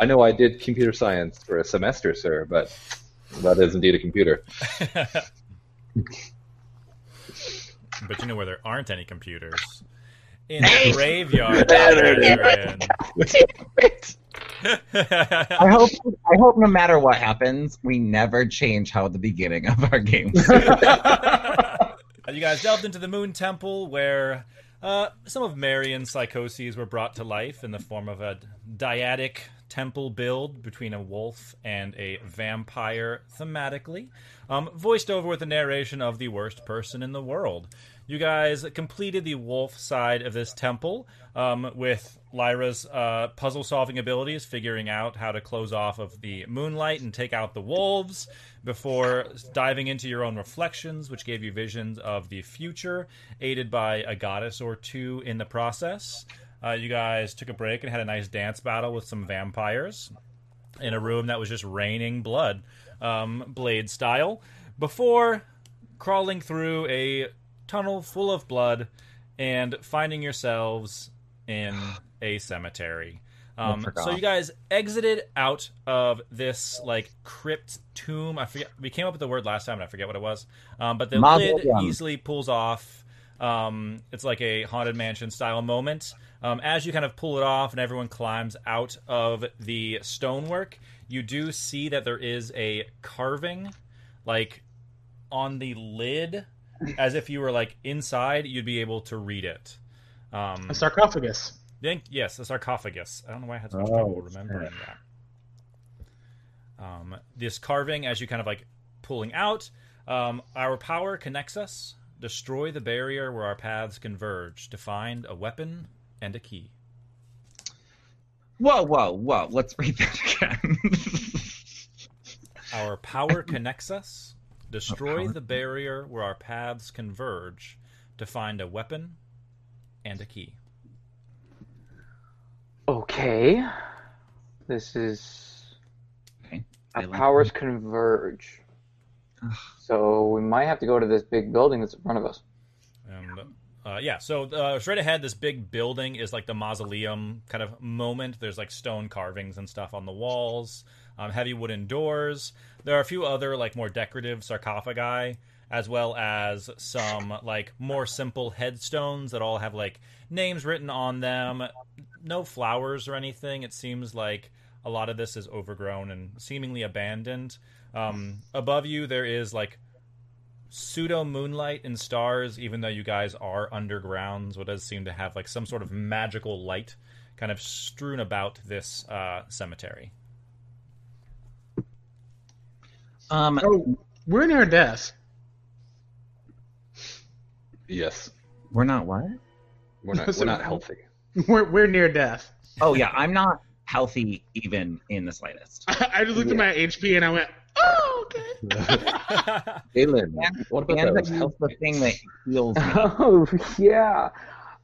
I know I did computer science for a semester, sir, but that is indeed a computer. but you know where there aren't any computers? In the graveyard. Adrian. I hope I hope no matter what happens, we never change how the beginning of our game. you guys delved into the Moon Temple, where uh, some of Marion's psychoses were brought to life in the form of a dyadic temple build between a wolf and a vampire thematically, um, voiced over with the narration of the worst person in the world. You guys completed the wolf side of this temple um, with Lyra's uh, puzzle solving abilities, figuring out how to close off of the moonlight and take out the wolves before diving into your own reflections, which gave you visions of the future, aided by a goddess or two in the process. Uh, you guys took a break and had a nice dance battle with some vampires in a room that was just raining blood, um, blade style, before crawling through a tunnel full of blood and finding yourselves in a cemetery. Um, so you guys exited out of this like crypt tomb. I forget. We came up with the word last time, and I forget what it was. Um, but the lid easily pulls off. Um, it's like a haunted mansion style moment. Um, as you kind of pull it off, and everyone climbs out of the stonework, you do see that there is a carving, like on the lid as if you were like inside, you'd be able to read it. Um, a sarcophagus. Think, yes, a sarcophagus. I don't know why I had so much oh, trouble remembering that. Um, this carving, as you kind of like pulling out, um, our power connects us. Destroy the barrier where our paths converge to find a weapon and a key. Whoa, whoa, whoa! Let's read that again. our power connects us. Destroy the barrier where our paths converge to find a weapon and a key. Okay. This is. Okay. Our powers converge. so we might have to go to this big building that's in front of us. And uh, yeah, so uh, straight ahead, this big building is like the mausoleum kind of moment. There's like stone carvings and stuff on the walls, um, heavy wooden doors. There are a few other like more decorative sarcophagi, as well as some like more simple headstones that all have like names written on them. No flowers or anything. It seems like a lot of this is overgrown and seemingly abandoned. Um, above you, there is like pseudo moonlight and stars, even though you guys are underground, so it does seem to have like some sort of magical light kind of strewn about this uh, cemetery. Um, oh, we're near death. Yes. We're not what? We're not. we're not healthy. We're we're near death. Oh yeah, I'm not healthy even in the slightest. I, I just looked yeah. at my HP and I went, okay. Galen, what about and that? the thing that heals me. Oh, yeah.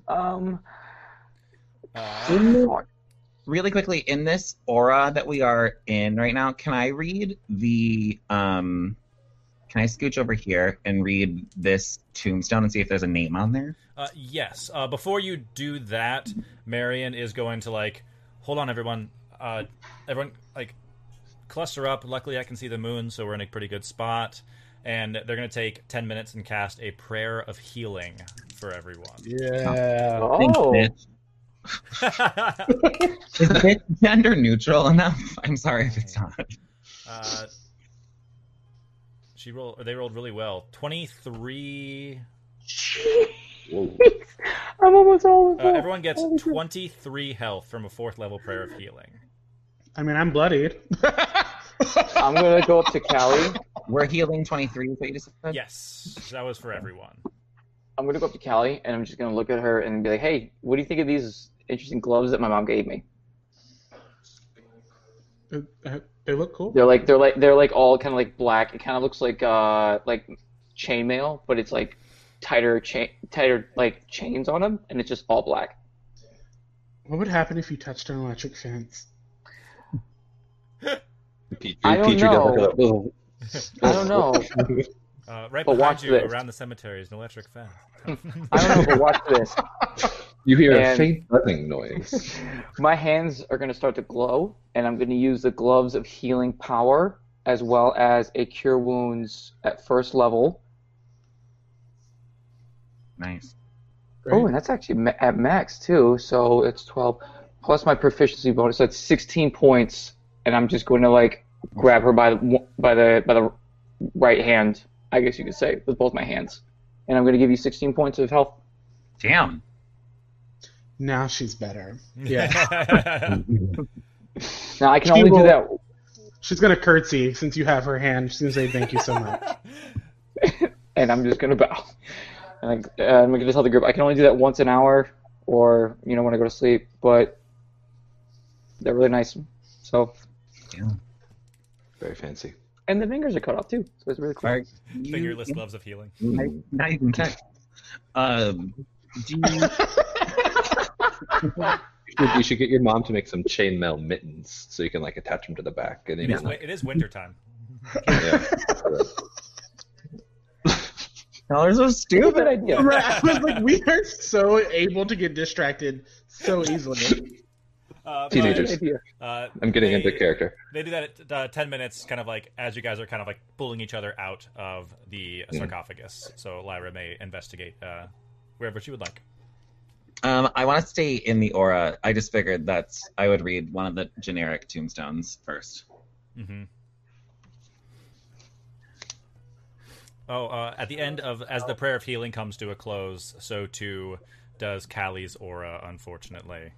Um, uh, really quickly, in this aura that we are in right now, can I read the um can I scooch over here and read this tombstone and see if there's a name on there? Uh, yes. Uh, before you do that, Marion is going to like, hold on, everyone. Uh, everyone, like, cluster up. Luckily, I can see the moon, so we're in a pretty good spot. And they're going to take 10 minutes and cast a prayer of healing for everyone. Yeah. Oh. Is it gender neutral enough? I'm sorry if it's not. Uh, she rolled. They rolled really well. 23. I'm almost all uh, Everyone gets 23 health from a fourth level prayer of healing. I mean, I'm bloodied. I'm gonna go up to Callie. We're healing 23. Is what you just said? Yes, that was for everyone. I'm gonna go up to Callie and I'm just gonna look at her and be like, "Hey, what do you think of these interesting gloves that my mom gave me?" Uh, They look cool. They're like they're like they're like all kind of like black. It kind of looks like uh like chainmail, but it's like tighter chain tighter like chains on them, and it's just all black. What would happen if you touched an electric fence? Petrie, I don't Petrie doesn't know. I don't know. Uh, right But behind you, this. around the cemetery, is an electric fence. I don't know, but watch this. You hear a faint buzzing noise. My hands are going to start to glow, and I'm going to use the gloves of healing power as well as a cure wounds at first level. Nice. Oh, and that's actually ma- at max too, so it's 12 plus my proficiency bonus. So it's 16 points, and I'm just going to like grab her by the by the by the right hand, I guess you could say, with both my hands, and I'm going to give you 16 points of health. Damn. Now she's better. Yeah. Now I can She only will- do that. She's gonna curtsy since you have her hand. She's gonna say thank you so much. and I'm just gonna bow. And I, uh, I'm gonna tell the group I can only do that once an hour, or you know when I go to sleep. But they're really nice. So, Very fancy. and the fingers are cut off too, so it's really cool. Are Fingerless gloves of healing. Not even check. Um, do you, You should, get your mom to make some chainmail mittens so you can like attach them to the back and then It you is, can, wi- it is winter time. yeah. y'all are so Stupid stupid. idea. Right, I was like, we are so able to get distracted so easily. Uh, Teenagers. Uh, I'm getting they- into character. They do that at uh, 10 minutes, kind of like as you guys are kind of like pulling each other out of the sarcophagus. So Lyra may investigate uh, wherever she would like. Um, I want to stay in the aura. I just figured that I would read one of the generic tombstones first. mm-hmm. Oh, uh, at the end of as the prayer of healing comes to a close, so too does Callie's aura. Unfortunately,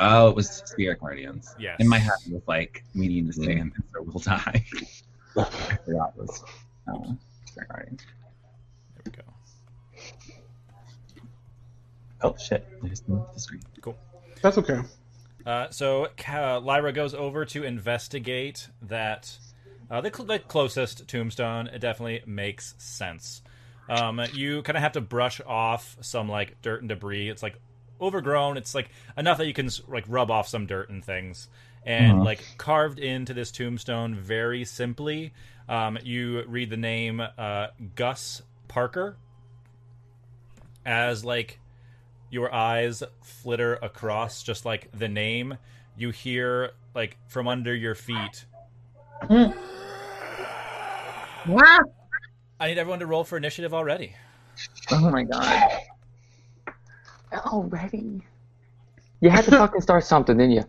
Oh, it was Spirit Guardians. yes. In my head, it was like, we need to stay in this or we'll die. I forgot it was uh, Spirit Guardians. There we go. Oh, shit. I just moved the screen. Cool. That's okay. Uh, so Ca- Lyra goes over to investigate that. Uh, the, cl- the closest tombstone it definitely makes sense. Um, you kind of have to brush off some like dirt and debris. It's like overgrown. It's like enough that you can like rub off some dirt and things. And Mhm. like carved into this tombstone very simply, um, you read the name uh, Gus Parker as like your eyes flitter across just like the name you hear like from under your feet i need everyone to roll for initiative already Oh my god. Already. You had to fucking start something, didn't you?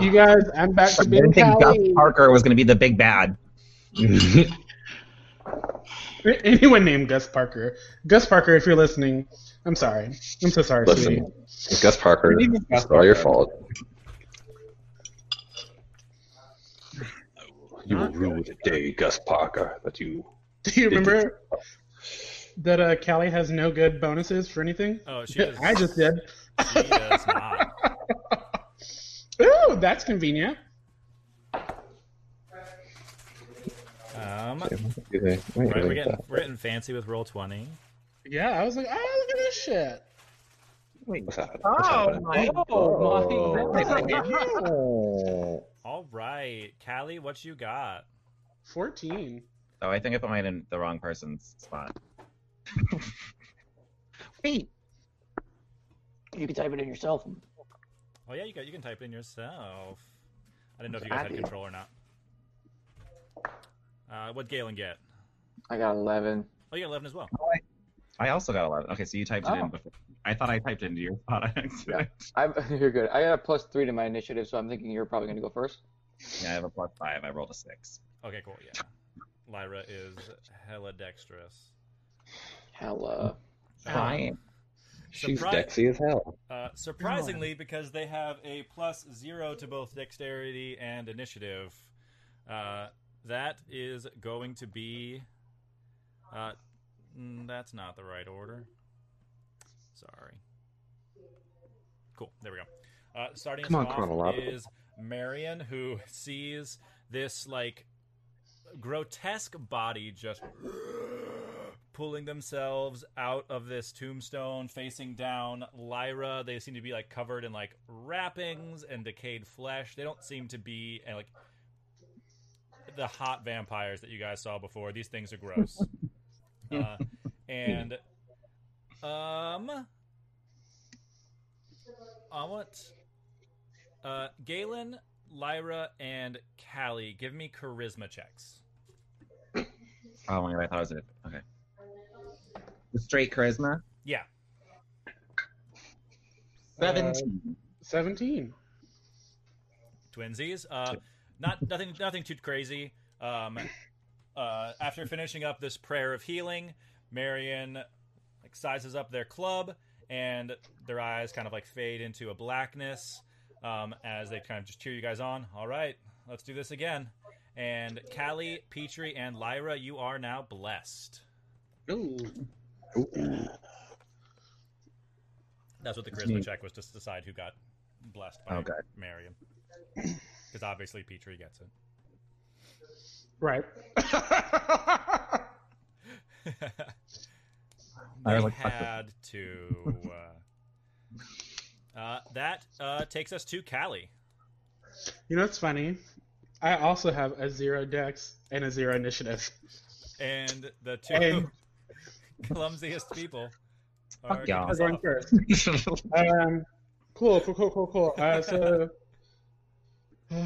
You guys, I'm back I to being didn't think Gus Callie. Parker was going to be the big bad. Anyone named Gus Parker. Gus Parker, if you're listening, I'm sorry. I'm so sorry, sweetie. Listen, Gus Parker, Your name is Gus it's all your fault. You will rue the day, Gus Parker, that you. Do you remember that uh, Callie has no good bonuses for anything? oh she does, I just did. she does not Ooh, that's convenient. um Excuse me. Wait, we're, getting we're getting fancy with Roll20 Yeah, I was like, oh, look at this shit. Wait, what's happening? What's Oh happening? my Oh, Oh. all right callie what you got 14. Oh, I think I put mine in the wrong person's spot. Wait. You can type it in yourself. oh yeah you got you can type it in yourself i didn't know if you guys had Happy. control or not uh what galen get I got 11. oh you got 11 as well I also got 11. Okay, so you typed it Oh. in before. I thought I typed into your spot on accident. I'm, you're good. I got a plus three to my initiative, so I'm thinking you're probably going to go first. Yeah, I have a plus five. I rolled a six. okay cool yeah lyra is hella dexterous Hella. Fine. She's Surprise- dexy as hell. Uh, surprisingly, because they have a plus zero to both dexterity and initiative, uh, that is going to be uh, Mm, that's not the right order. Sorry. Cool. There we go. Uh, starting Come us on, off chronological. is Marion, who sees this like grotesque body just pulling themselves out of this tombstone, facing down. Lyra, they seem to be like covered in like wrappings and decayed flesh. They don't seem to be and like the hot vampires that you guys saw before. These things are gross. uh, and um, I want uh, Galen, Lyra, and Callie. Give me charisma checks. Oh my god, I thought it was it. Okay. The straight charisma. Yeah. Seventeen. Seventeen. twinsies. Uh, not nothing, nothing too crazy. Um, uh, after finishing up this prayer of healing, Marion like sizes up their club, and their eyes kind of like fade into a blackness um, as they kind of just cheer you guys on. All right, let's do this again. And Callie, Petrie, and Lyra, you are now blessed. Ooh. That's what the charisma check was to decide who got blessed by good. Marion. Because obviously Petrie gets it. Right. I was like, had to. Uh, uh, that uh, takes us to Callie. you know what's funny? I also have a zero dex and a zero initiative. And the two And- clumsiest people are Fuck y'all. I'm going first. Um, cool, cool, cool, cool, cool. Uh, so,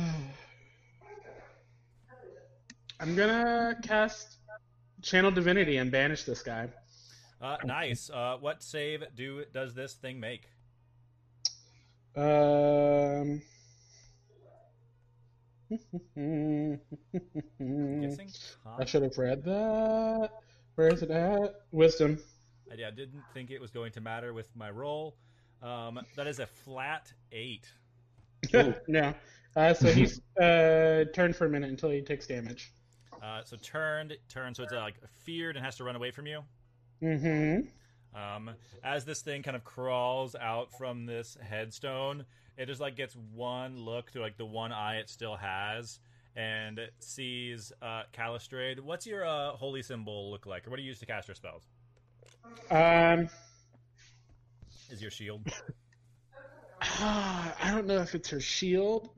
I'm gonna cast Channel Divinity and banish this guy. Uh, nice. Uh, what save do does this thing make? Um. Guessing. I should have read that. Where is it at? Wisdom. I, I didn't think it was going to matter with my roll. Um, that is a flat eight. no. Uh, so he's uh, turned for a minute until he takes damage. Uh, so turned, turned. So it's uh, like feared and has to run away from you. Mm-hmm. Um, as this thing kind of crawls out from this headstone, it just like gets one look through like the one eye it still has, and sees uh, Calistrade. What's your uh, holy symbol look like, or what do you use to cast your spells? Um, Is your shield? ah, I don't know if it's her shield.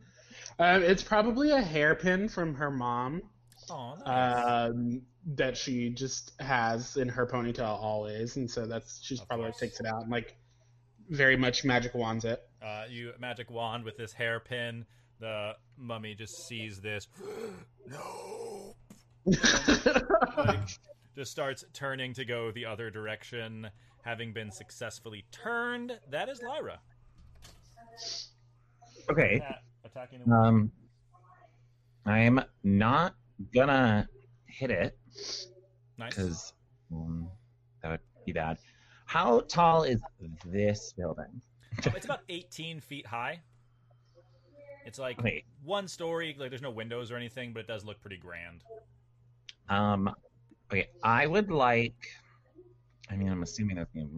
Um, it's probably a hairpin from her mom Oh, nice. um, that she just has in her ponytail always, and so that's she's Of probably course. takes it out and like very much magic wands it. Uh, you magic wand with this hairpin. The mummy just sees this. no. like, just starts turning to go the other direction, having been successfully turned. That is Lyra. Okay. Atta- attacking the Um, I'm not gonna hit it nice. because um, that would be bad. How tall is this building? Um, it's about 18 feet high. It's like Wait. one story. Like there's no windows or anything, but it does look pretty grand. Um, okay, I would like. I mean, I'm assuming that's gonna.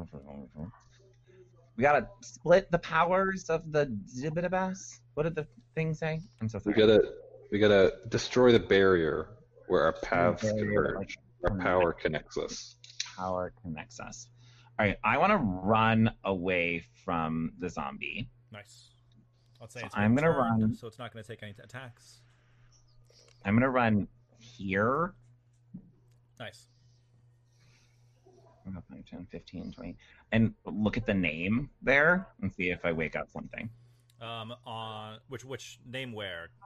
We gotta split the powers of the Zibitabas. What did the thing say? I'm so We gotta we gotta destroy the barrier where our paths Barrier, converge. like, Our power connects us. Power connects us. All right, I want to run away from the zombie. Nice. Say So I'm gonna run- so it's not going to take any attacks. I'm gonna run here. Nice. 5, 10, 15, 20, and look at the name there and see if I wake up something. Um, on which which name where? Do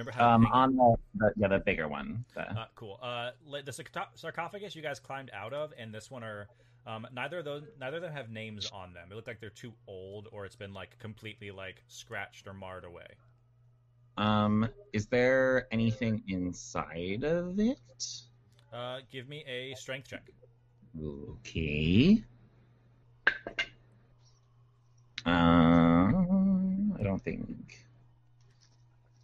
you remember how? to Um, on the, the yeah the bigger one. The, Uh, cool. Uh, the sarcophagus you guys climbed out of, and this one are um, neither of those. Neither of them have names on them. It look like they're too old, or it's been like completely like scratched or marred away. Um, is there anything inside of it? Uh, give me a strength check. Okay. Um, I don't think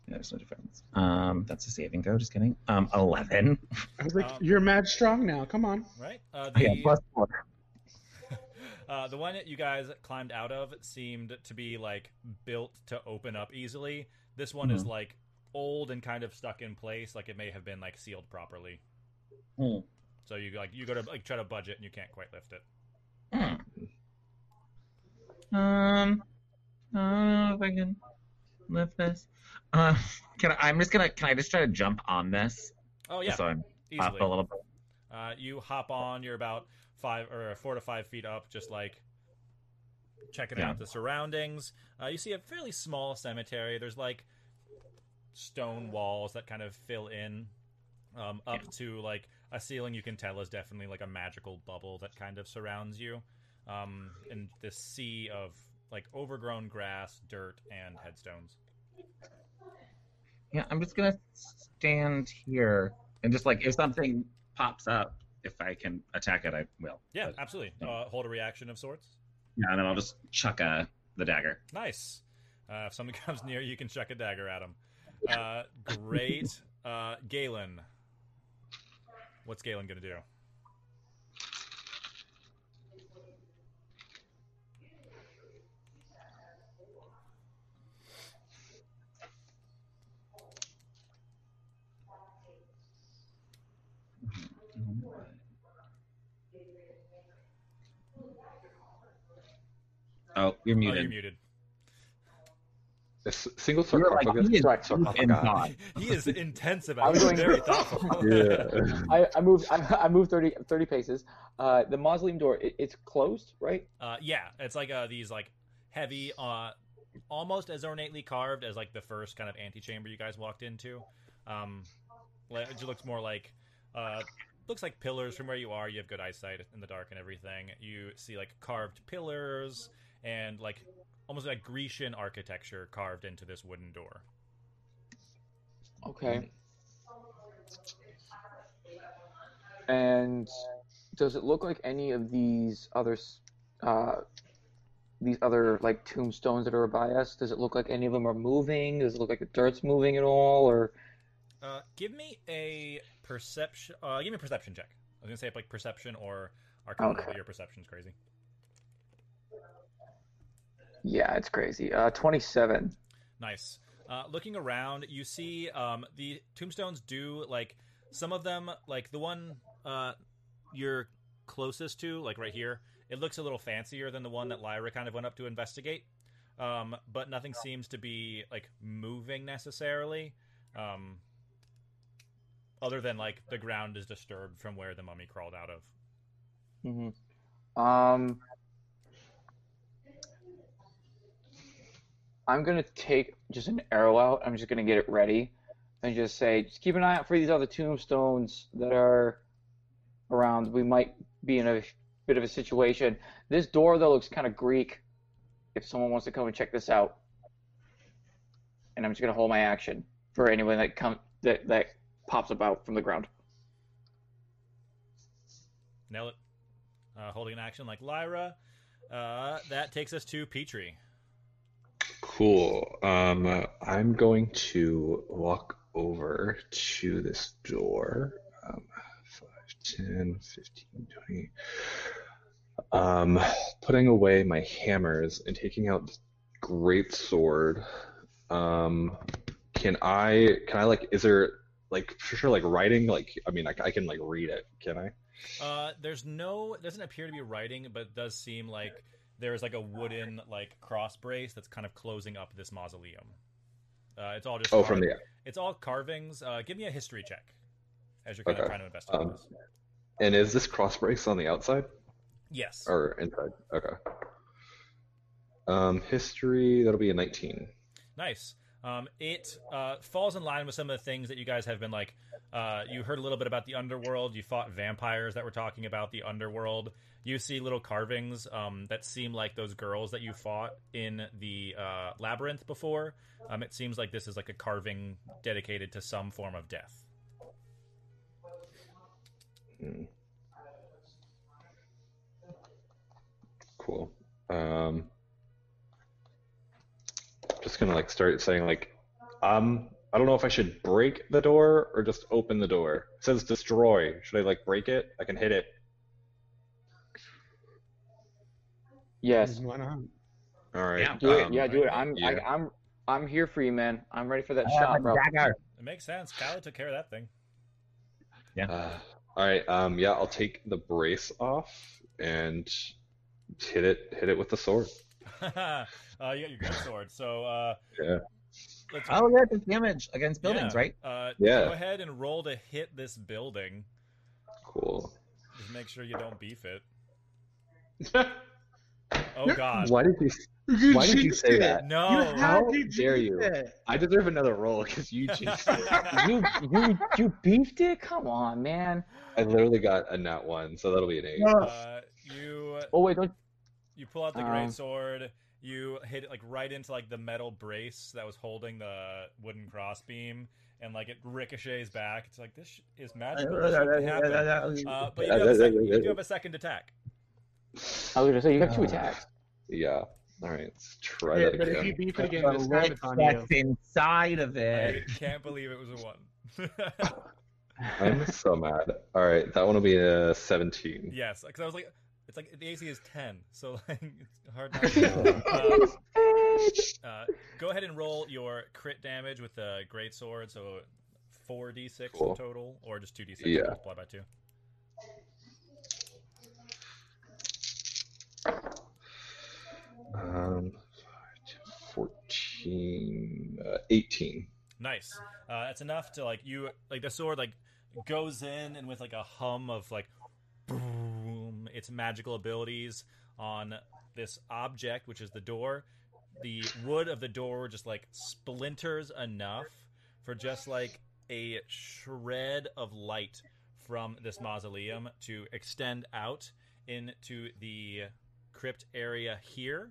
Yeah, There's no difference. Um, that's a saving throw. Just kidding. Um, eleven. I was like, Um, you're mad strong now. Come on. Right. Uh, Yeah, plus four. Uh, the one that you guys climbed out of seemed to be like built to open up easily. This one is like old and kind of stuck in place, like it may have been like sealed properly. Hmm. So you like you go to like try to budget and you can't quite lift it. Um, I don't know if I can lift this. Uh, can I, I'm just gonna. Can I just try to jump on this? Oh yeah, so I'm up a little bit. Uh, you hop on. You're about five or four to five feet up, just like checking Yeah. out the surroundings. Uh, you see a fairly small cemetery. There's like stone walls that kind of fill in um, up to like a ceiling. You can tell is definitely like a magical bubble that kind of surrounds you. Um, in this sea of like overgrown grass, dirt, and headstones. Yeah, I'm just gonna stand here and just like if something pops up, if I can attack it, I will. Yeah, But- absolutely. Uh, hold a reaction of sorts. Yeah, and then I'll just chuck uh, the dagger. Nice. Uh, if something comes near, you can chuck a dagger at him. Uh, great. Uh, Galen. What's Galen going to do? Oh, you're Oh, muted. you're muted. A s- single You were like, he is Sorry, sarcophagus. in. He is intense I was going- Very thoughtful. Yeah. I, I moved. I, I moved 30, 30 paces. Uh, the mausoleum door. It, it's closed, right? Uh, yeah, it's like uh, these like heavy, uh, almost as ornately carved as like the first kind of antechamber you guys walked into. Um, it just looks more like uh, looks like pillars from where you are. You have good eyesight in the dark and everything. You see like carved pillars and like almost like Grecian architecture carved into this wooden door. Okay. And does it look like any of these other, uh, these other like tombstones that are by us? Does it look like any of them are moving? Does it look like the dirt's moving at all? Or Uh, give me a perception. Uh, give me a perception check. I was gonna say like perception or arcana, Okay. but your perception's crazy. Yeah, it's crazy. Uh, twenty-seven. Nice. Uh, looking around, you see um, the tombstones do like some of them, like the one uh, you're closest to, like right here. It looks a little fancier than the one that Lyra kind of went up to investigate, um, but nothing seems to be like moving necessarily, um, other than like the ground is disturbed from where the mummy crawled out of. Mm-hmm. Um, I'm gonna take just an arrow out. I'm just gonna get it ready, and just say, just keep an eye out for these other tombstones that are around. We might be in a bit of a situation. This door though looks kind of Greek. If someone wants to come and check this out, and I'm just gonna hold my action for anyone that come that that pops up out from the ground. Nail it. Uh, holding an action like Lyra. Uh, that takes us to Petrie. Cool. Um, I'm going to walk over to this door. Um, 5, 10, 15, 20. Um, putting away my hammers and taking out this great sword. Um, can I, can I like, is there, like, for sure, like, writing? Like, I mean, I, I can, like, read it. Can I? Uh, there's no. Doesn't appear to be writing, but does seem like there's like a wooden like cross brace that's kind of closing up this mausoleum. Uh, it's all just. Oh, from the, It's all carvings. Uh, give me a history check as you're kind of trying to investigate Um, this. and is this cross brace on the outside? Yes. Or inside? Okay. Um, history, that'll be a 19. Nice. Um, it uh, falls in line with some of the things that you guys have been like. Uh, you heard a little bit about the underworld. You fought vampires that were talking about the underworld. You see little carvings um, that seem like those girls that you fought in the uh, labyrinth before. Um, it seems like this is like a carving dedicated to some form of death. Hmm. Cool. Um, just gonna like start saying like, um, I don't know if I should break the door or just open the door. It says destroy. Should I like break it? I can hit it. Yes. Why not? All right. Yeah. Do it. um, Yeah, do it. I'm yeah. I, I'm I'm here for you, man. I'm ready for that I shot, bro. dagger. It makes sense. Callie took care of that thing. Uh, all right. Um. Yeah. I'll take the brace off and hit it. Hit it with the sword. uh, you got your great sword. So uh, Yeah. let's Oh, yeah, this damage against buildings, yeah, right? Uh, Yeah. Go ahead and roll to hit this building. Cool. Just make sure you don't beef it. Oh God. Why did you? You Why did you say it. that? No. You How dare you. it. I deserve another roll because you jinxed it. You you you beefed it? Come on, man. I literally got a nat one, so that'll be an eight. Uh, you Oh wait, don't. you pull out the Um, great sword. You hit it like right into like the metal brace that was holding the wooden crossbeam, and like it ricochets back. It's like this is magical. This. Uh, but you do, have a second, you do have a second attack. I was gonna say you got two attacks. Yeah. All right. Let's try Yeah, that but if you beef it again, The this time lich it's on you. that's inside of it. I it. can't believe it was a one. I'm so mad. All right, that one will be a 17. yes, because I was like, it's like the AC is ten, so like it's hard. Not to, uh, uh, go ahead and roll your crit damage with the great sword. So four d six Cool. total, or just two d six Yeah. multiplied by two. Um, 14, uh, 18. Nice. Uh, that's enough to like you like the sword like goes in and with like a hum of like boom its magical abilities on this object which is the door. The wood of the door just like splinters enough for just like a shred of light from this mausoleum to extend out into the crypt area here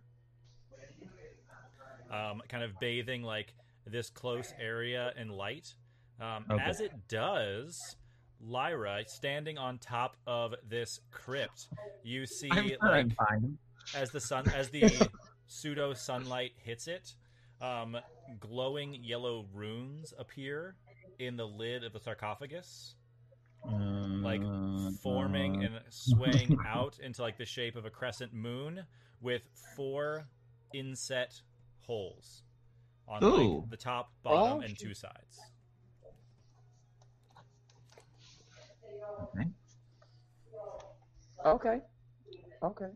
um, kind of bathing like this close area in light. Um, Okay. As it does, Lyra standing on top of this crypt, you see like as the sun as the pseudo sunlight hits it, um, glowing yellow runes appear in the lid of the sarcophagus, like forming uh, and uh, uh. swaying out into like the shape of a crescent moon with four inset holes on like the top, bottom, Oh, and two sides. Okay. Okay.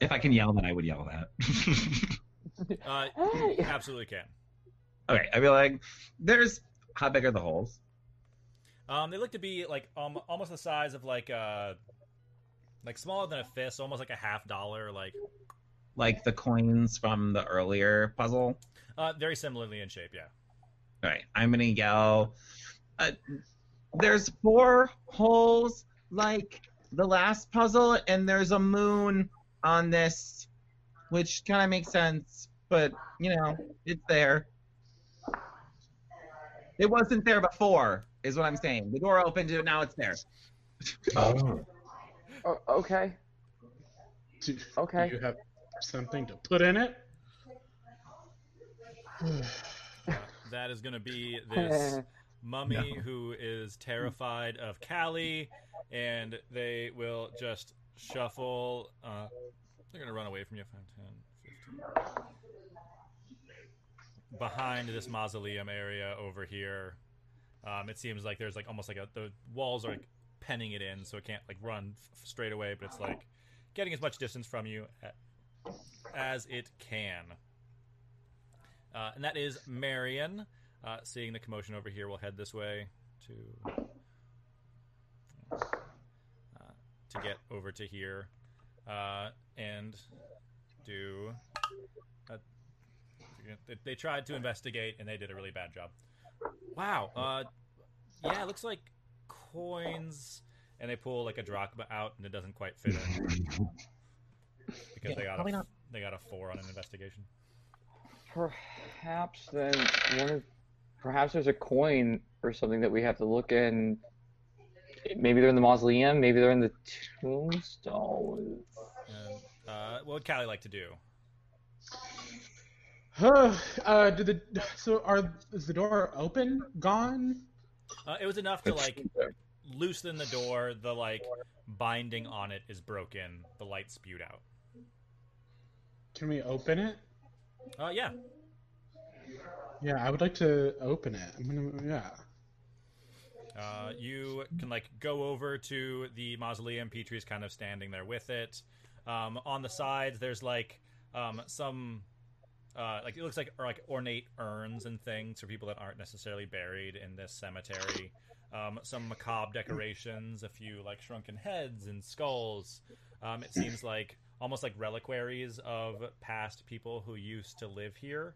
If I can yell, then I would yell that. Uh, Hey. absolutely can. okay, I'd be like, "There's how big are the holes?" Um, they look to be like um, almost the size of like uh, like smaller than a fist, almost like a half dollar. Like Like the coins from the earlier puzzle. uh, very similarly in shape. Yeah. All right, I'm gonna yell. Uh, there's four holes like the last puzzle, and there's a moon on this, which kind of makes sense. But you know, it's there. It wasn't there before, is what I'm saying. The door opened, and now it's there. Oh. Oh, okay. Do- Okay. Do you have something to put in it? That is going to be this mummy who is terrified of Callie, and they will just shuffle. Uh, they're going to run away from you. 5, 10, 15. Behind this mausoleum area over here, um, it seems like there's like almost like a the walls are like penning it in, so it can't like run f- straight away, but it's like getting as much distance from you as it can. Uh, and that is Marion. Uh, seeing the commotion over here, we'll head this way to uh, to get over to here uh, and do. They, they tried to investigate and they did a really bad job. Wow. Uh, yeah, it looks like coins, and they pull like a drachma out, and it doesn't quite fit in because they got probably a, not. they got a four on an investigation. Perhaps then one of perhaps there's a coin or something that we have to look in. Maybe they're in the mausoleum. Maybe they're in the tombstone. And, uh, what would Callie like to do? uh, did the so are is the door open? Gone? Uh, it was enough to like loosen the door. The like binding on it is broken. The light spewed out. Can we open it? Uh, yeah. Yeah, I would like to open it. I'm gonna yeah. Uh, you can like go over to the mausoleum. Petrie's kind of standing there with it. Um, on the sides, there's like um, some uh, like it looks like or like ornate urns and things for people that aren't necessarily buried in this cemetery. Um, some macabre decorations, a few like shrunken heads and skulls. Um, it seems like almost like reliquaries of past people who used to live here.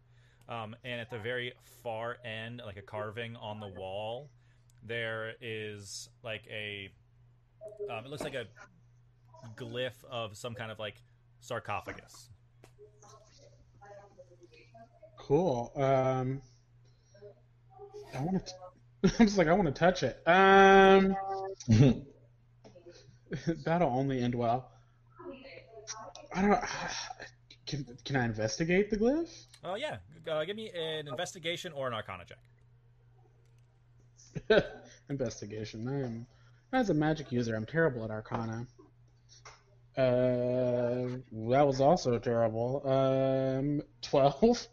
Um, and at the very far end, like a carving on the wall, there is like a um, it looks like a glyph of some kind of like sarcophagus Cool. Um, I want to. I'm just like I want to touch it. Um, that'll only end well. I don't. Can can I investigate the glyph? oh yeah uh, give me an investigation or an arcana check Investigation. I'm as a magic user, I'm terrible at Arcana. Uh, that was also terrible. Um, twelve.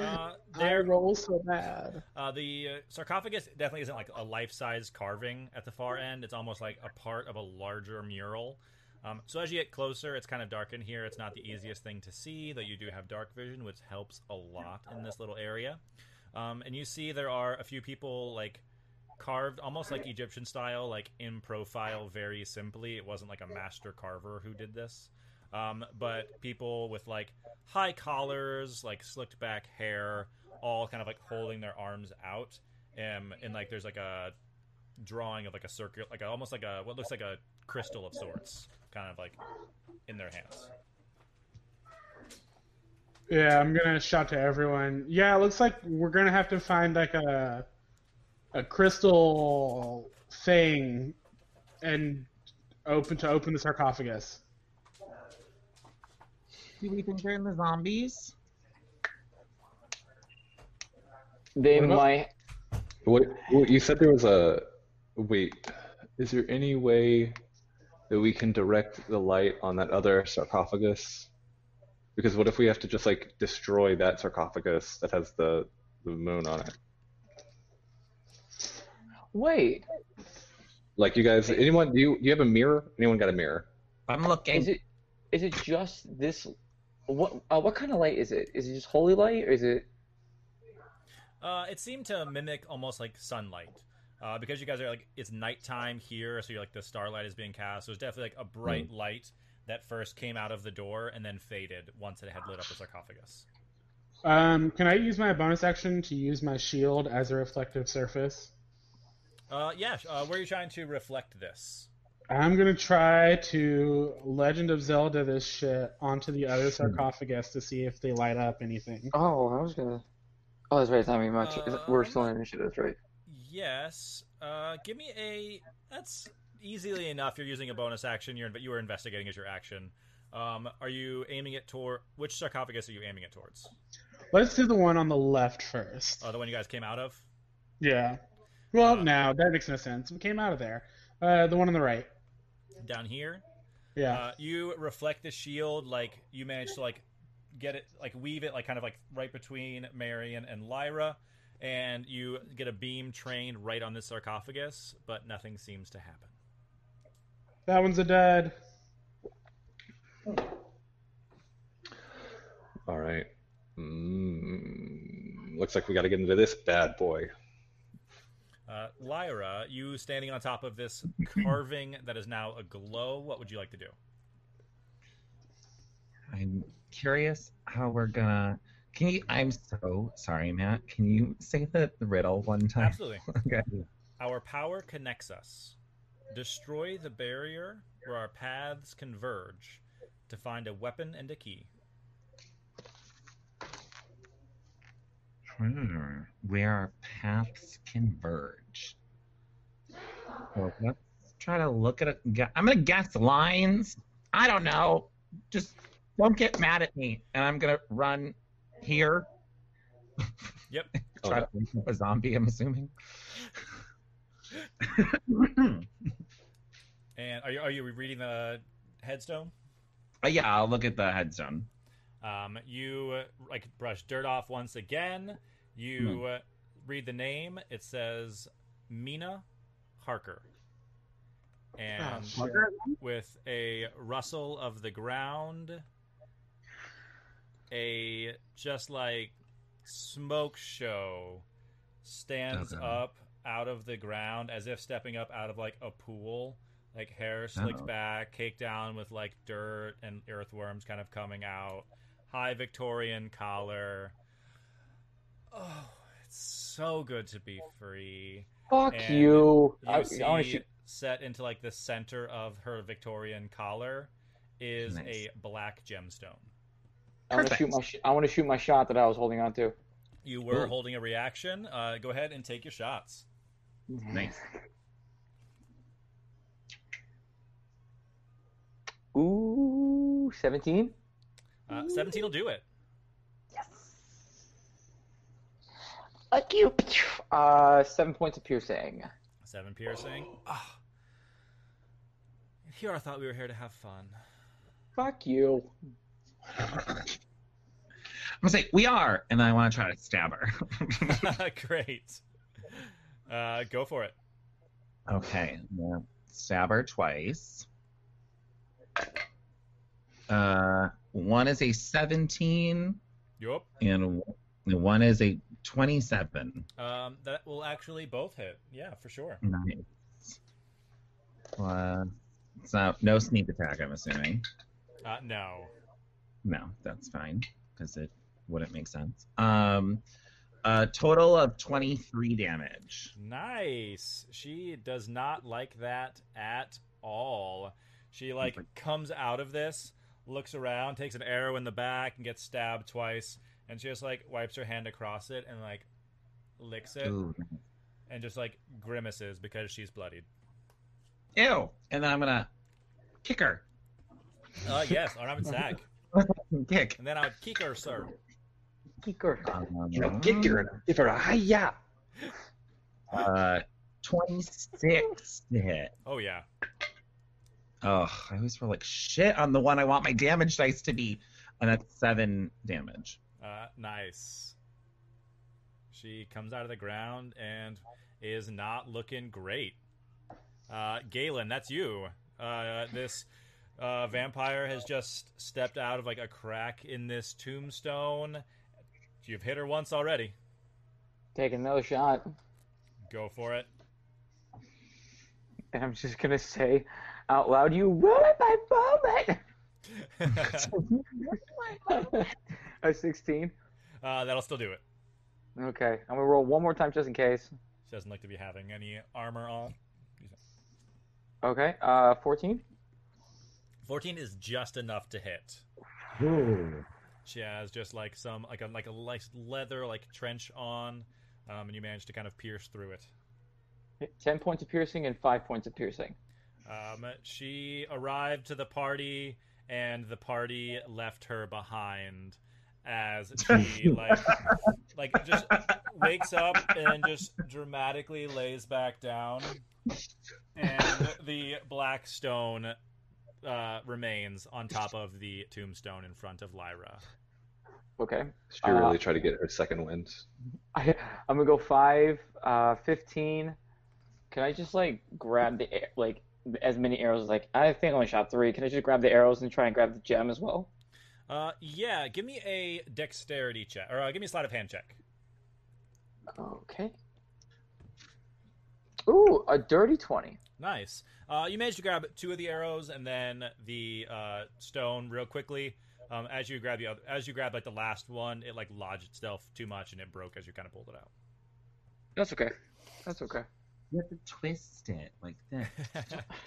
Uh, I there roll so bad. Uh, the uh, sarcophagus definitely isn't like a life-size carving at the far end. It's almost like a part of a larger mural. Um, so as you get closer, it's kind of dark in here. It's not the easiest thing to see, though you do have dark vision, which helps a lot in this little area. Um, and you see there are a few people like carved almost like Egyptian style, like in profile, very simply. It wasn't like a master carver who did this. Um, but people with like high collars, like slicked back hair, all kind of like holding their arms out. Um, and like there's like a drawing of like a circle, like a, almost like a what looks like a crystal of sorts, kind of like in their hands. Yeah, I'm gonna shout to everyone. Yeah, it looks like we're gonna have to find like a a crystal thing and open to open the sarcophagus. Do we think they're in the zombies? They What might. What, what you said there was a wait. Is there any way that we can direct the light on that other sarcophagus? Because what if we have to just like destroy that sarcophagus that has the the moon on it? Wait, Like you guys, anyone? Do you do you have a mirror? Anyone got a mirror? I'm looking. is it is it just this? What uh, what kind of light is it? Is it just holy light, or is it? Uh, it seemed to mimic almost like sunlight. Uh, because you guys are like it's nighttime here, so you're like the starlight is being cast. So it's definitely like a bright light that first came out of the door and then faded once it had lit up the sarcophagus. Um, can I use my bonus action to use my shield as a reflective surface? Uh, yeah. Uh, where are you trying to reflect this? I'm gonna try to Legend of Zelda this shit onto the other sarcophagus to see if they light up anything. Oh, I was gonna. Oh, that's right. It's not very much. Uh, We're still in initiative, that's right? Yes. Uh, give me a. That's easily enough. You're using a bonus action. You're you were investigating as your action. Um, are you aiming it toward which sarcophagus are you aiming it towards? Let's do the one on the left first. Uh, the one you guys came out of. Yeah. Well, no, that makes no sense. We came out of there. Uh, the one on the right. Down here. Yeah. Uh, you reflect the shield, like you manage to like get it, like weave it, like kind of like right between Marion and Lyra, and you get a beam trained right on this sarcophagus, but nothing seems to happen. that one's a dud. All right. Mm, looks like we got to get into this bad boy. Uh, Lyra, you standing on top of this carving that is now aglow. What would you like to do? I'm curious how we're gonna. Can you? I'm so sorry, Matt. Can you say the, the riddle one time? Absolutely. okay. Our power connects us. Destroy the barrier where our paths converge to find a weapon and a key. Where our paths converge. Well, let's try to look at it. I'm gonna guess lines. I don't know. Just don't get mad at me. And I'm gonna run here. Yep. Oh, Try yeah. to wake up a zombie. I'm assuming. And are you are you reading the headstone? Uh, yeah, I'll look at the headstone. Um, you uh, like brush dirt off once again. You uh, read the name. It says Mina Harker, and with a rustle of the ground, a just like smoke show stands Okay. up out of the ground as if stepping up out of like a pool. Like hair slicked Oh. back, caked down with like dirt and earthworms kind of coming out. High Victorian collar. Oh, it's so good to be free. Fuck And you. You I, see, I want to shoot. set into like the center of her Victorian collar is Nice. a black gemstone. I want to shoot my. Sh- I want to shoot my shot that I was holding on to. You were Cool. holding a reaction. Uh, go ahead and take your shots. Nice. Ooh, seventeen. Uh, 17 will do it. Yes. Fuck you. Uh, seven points of piercing. Seven piercing. Ah. Here I thought we were here to have fun. Fuck you. I'm gonna say we are, and then I want to try to stab her. Great. Uh, go for it. okay, yeah. stab her twice. Uh, one is a 17, Yep. and one is a 27. Um, that will actually both hit. Yeah, for sure. Nice. Uh, so no sneak attack, I'm assuming. Uh, no. No, that's fine because it wouldn't make sense. Um, a total of 23 damage. Nice. She does not like that at all. She like comes out of this, looks around, takes an arrow in the back, and gets stabbed twice, and she just like wipes her hand across it and like licks it Ooh. and just like grimaces because she's bloodied. Ew! And then I'm gonna kick her. Uh yes, arm and sack. Kick. And then I would kick her, sir. Kicker. Um, Give her a hiya. uh, 26 to hit. Oh yeah. Oh, I always roll like shit on the one I want my damage dice to be, and that's seven damage. Uh, nice. She comes out of the ground and is not looking great. Uh, Galen, that's you. Uh, this uh, vampire has just stepped out of like a crack in this tombstone. You've hit her once already. Take another shot. Go for it. And I'm just gonna say out loud, "You ruined my moment." a 16. Uh, that'll still do it. Okay, I'm gonna roll one more time just in case. She doesn't look to be having any armor on. Okay, uh, 14. 14 is just enough to hit. She has just like some like a like a nice leather like trench on, um, and you manage to kind of pierce through it. 10 points of piercing and 5 points of piercing. Um, she arrived to the party, and the party left her behind as she like like just wakes up and just dramatically lays back down, and the black stone uh, remains on top of the tombstone in front of Lyra. Okay. She really Uh, tried to get her second wind. I, I'm gonna go 5, uh, 15. Can I just like grab the air, like as many arrows as like I think I only shot three. Can I just grab the arrows and try and grab the gem as well? Uh, yeah, give me a dexterity check, or uh, give me a sleight of hand check. Okay. Ooh, a dirty 20. Nice. Uh, you managed to grab two of the arrows and then the uh, stone real quickly. Um, as you grab the other, as you grab like the last one, it like lodged itself too much and it broke as you kind of pulled it out. That's okay. That's okay. You have to twist it like this.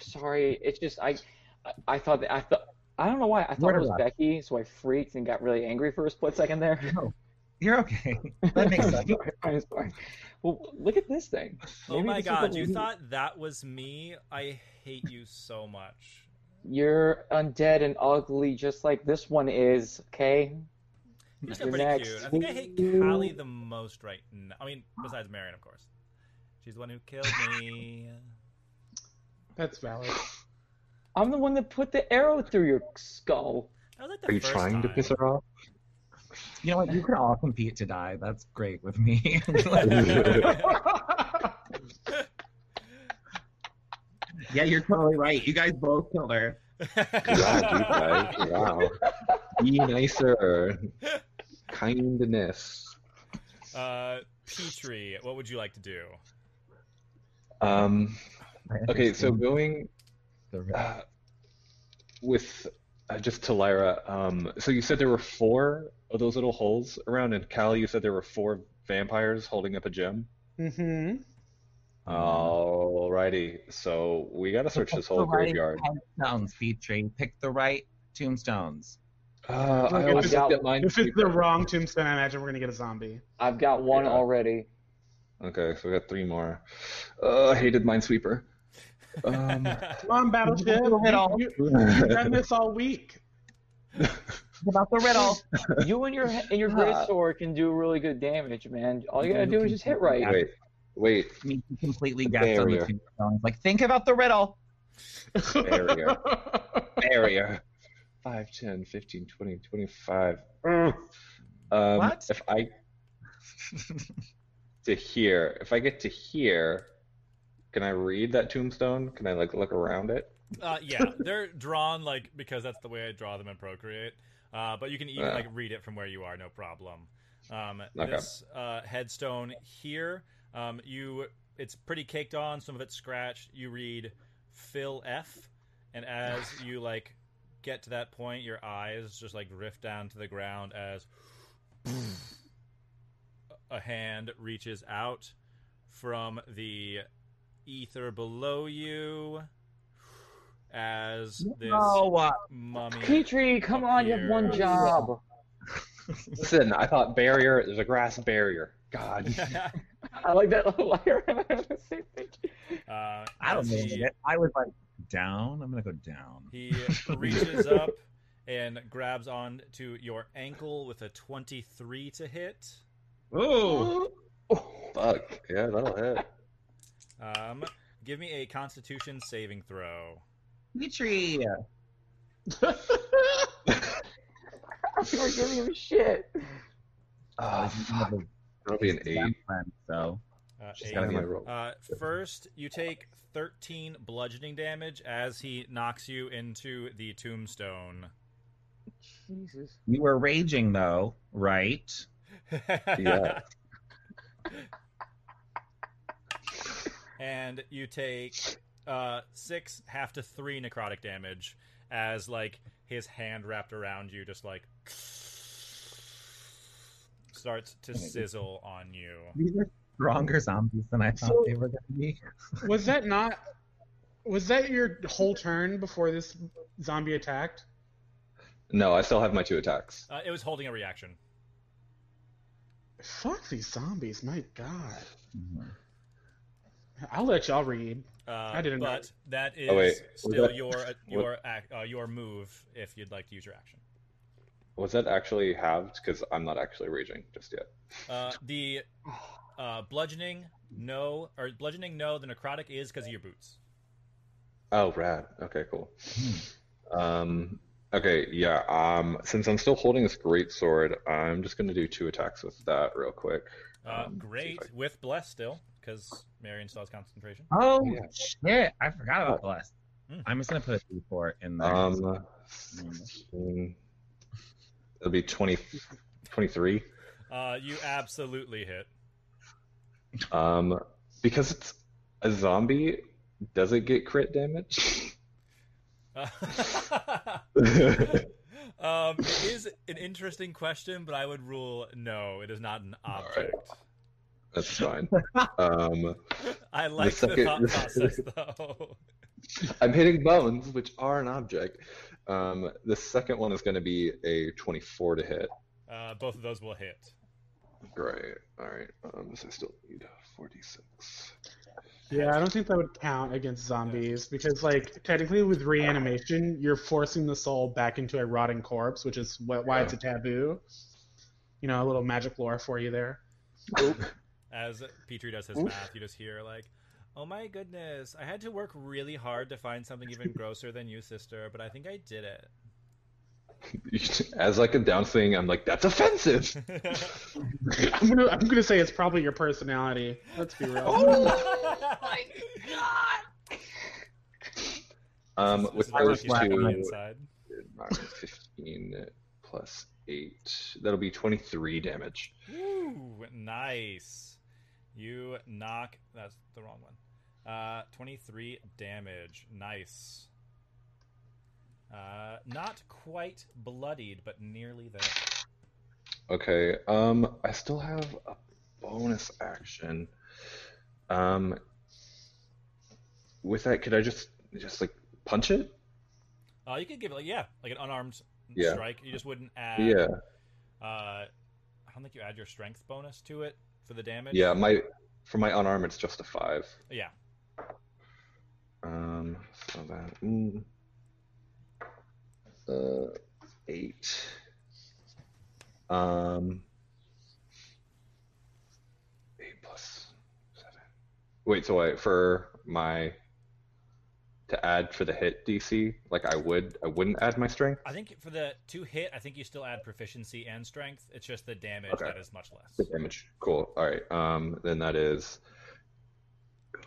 Sorry, it's just I, I, I thought that I thought I don't know why I thought What it was about- Becky, so I freaked and got really angry for a split second there. No, You're okay. That makes sense. sorry, I'm sorry. Well, look at this thing. oh my god, you thought that was me? I hate you so much. You're undead and ugly, just like this one is. Okay. You're You're pretty next. cute. I think I hate Callie the most right now. I mean, besides Marion, of course. She's the one who killed me. That's valid. I'm the one that put the arrow through your skull. Like Are you first trying to piss her off? You know what? You can all compete to die. That's great with me. yeah, you're totally right. You guys both killed her. God, you guys. Wow. Be nicer. Kindness. uh, Petrie, what would you like to do? Um. Okay, so going The- uh, with uh, just to Lyra. Um. So you said there were four of those little holes around, and Callie, you said there were four vampires holding up a gem. Mm-hmm. Alrighty, so we gotta search this whole the right graveyard. Tombstones, featuring pick the right tombstones. Uh, I If always it's- get mine. If it's the wrong tombstone, I imagine we're gonna get a zombie. I've got one Yeah. already. Okay, so we got three more. Uh, I hated Minesweeper. Um, Come on, Battleship. Riddle. You, you, you've done this all week. About the riddle. You and your and your great sword can do really good damage, man. All you gotta do is just hit right. wait, wait, Me completely guessed on the Barrier. tombstones. Like, think about the riddle. barrier, barrier. 5, 10, 15, 20, 25. Um, What? If I to here, if I get to here, can I read that tombstone? Can I like look around it? Uh, yeah, they're drawn like because that's the way I draw them in Procreate. Uh, but you can even Yeah. like read it from where you are, no problem. Um, Okay. This uh, headstone here, um, you it's pretty caked on. Some of it's scratched. You read Phil F, and as you like get to that point, your eyes just like drift down to the ground as a hand reaches out from the ether below you as this Oh, uh, mummy. Petrie, come on, you have one job. Listen, I thought barrier. There's a grass barrier. God. I like that little liar. Uh, I don't as know. he, I was like, down. I'm gonna go down. he reaches up and grabs on to your ankle with a 23 to hit. Ooh. Fuck. Yeah, that'll hit. Um, give me a Constitution saving throw. Petrie. We're giving him shit. Oh, fuck. That'll be an eight. So Uh, eight. gotta my roll. Uh, first, you take 13 bludgeoning damage as he knocks you into the tombstone. Jesus. you were raging though, right? Yeah. and you take uh, six, half to three necrotic damage as like his hand wrapped around you, just like starts to sizzle on you. These are stronger zombies than I thought So- they were gonna be. Was that not? Was that your whole turn before this zombie attacked? No, I still have my two attacks. Uh, it was holding a reaction. Fuck these zombies! My God. I'll let y'all read. Uh, I didn't know. that is Oh, wait. Still that- your uh, your ac- uh, your move if you'd like to use your action. Was that actually halved? Because I'm not actually raging just yet. Uh, the uh, bludgeoning, no, or bludgeoning, no. The necrotic is because of your boots. Oh, rad. Okay, cool. Um, okay, yeah. Um, since I'm still holding this great sword, I'm just gonna do two attacks with that real quick. Uh, Um, great see if with bless still because Marion still has concentration. Oh Yeah. shit! I forgot about bless. Hmm. I'm just gonna put a D4 in there. Um, 16, it'll be 20, 23. Uh, you absolutely hit. Um, because it's a zombie, does it get crit damage? Um, it is an interesting question, but I would rule no. It is not an object. That's fine. Um, I like the, second- thought process though. I'm hitting bones, which are an object. Um, the second one is going to be a 24 to hit. Uh, both of those will hit. Great. All right. Um, so I still need 46. Yeah, I don't think that would count against zombies because, like, technically with reanimation, you're forcing the soul back into a rotting corpse, which is wh- why it's a taboo. you know, a little magic lore for you there. As Petrie does his math, you just hear like, "Oh my goodness, I had to work really hard to find something even grosser than you, sister, but I think I did it." As like a down thing, I'm like, that's offensive. I'm gonna I'm gonna say it's probably your personality. Let's be real. Oh! Um, with those two, 15 plus 8, that'll be 23 damage. Woo, nice. You knock. That's the wrong one. Uh, twenty-three damage. Nice. Uh, not quite bloodied, but nearly there. Okay, um, I still have a bonus action. Um, with that, could I just just like punch it? Uh, you could give it like yeah, like an unarmed Yeah. strike. You just wouldn't add. Yeah, Uh, I don't think you add your strength bonus to it for the damage. yeah. My for my unarmed, it's just a five. Yeah. Um, so that mm, uh, eight. Um, eight plus seven. Wait, so I for my to add for the hit DC, like I would, I wouldn't add my strength. I think for the two hit, I think you still add proficiency and strength. It's just the damage Okay. that is much less. The damage. Cool. All right. Um, then that is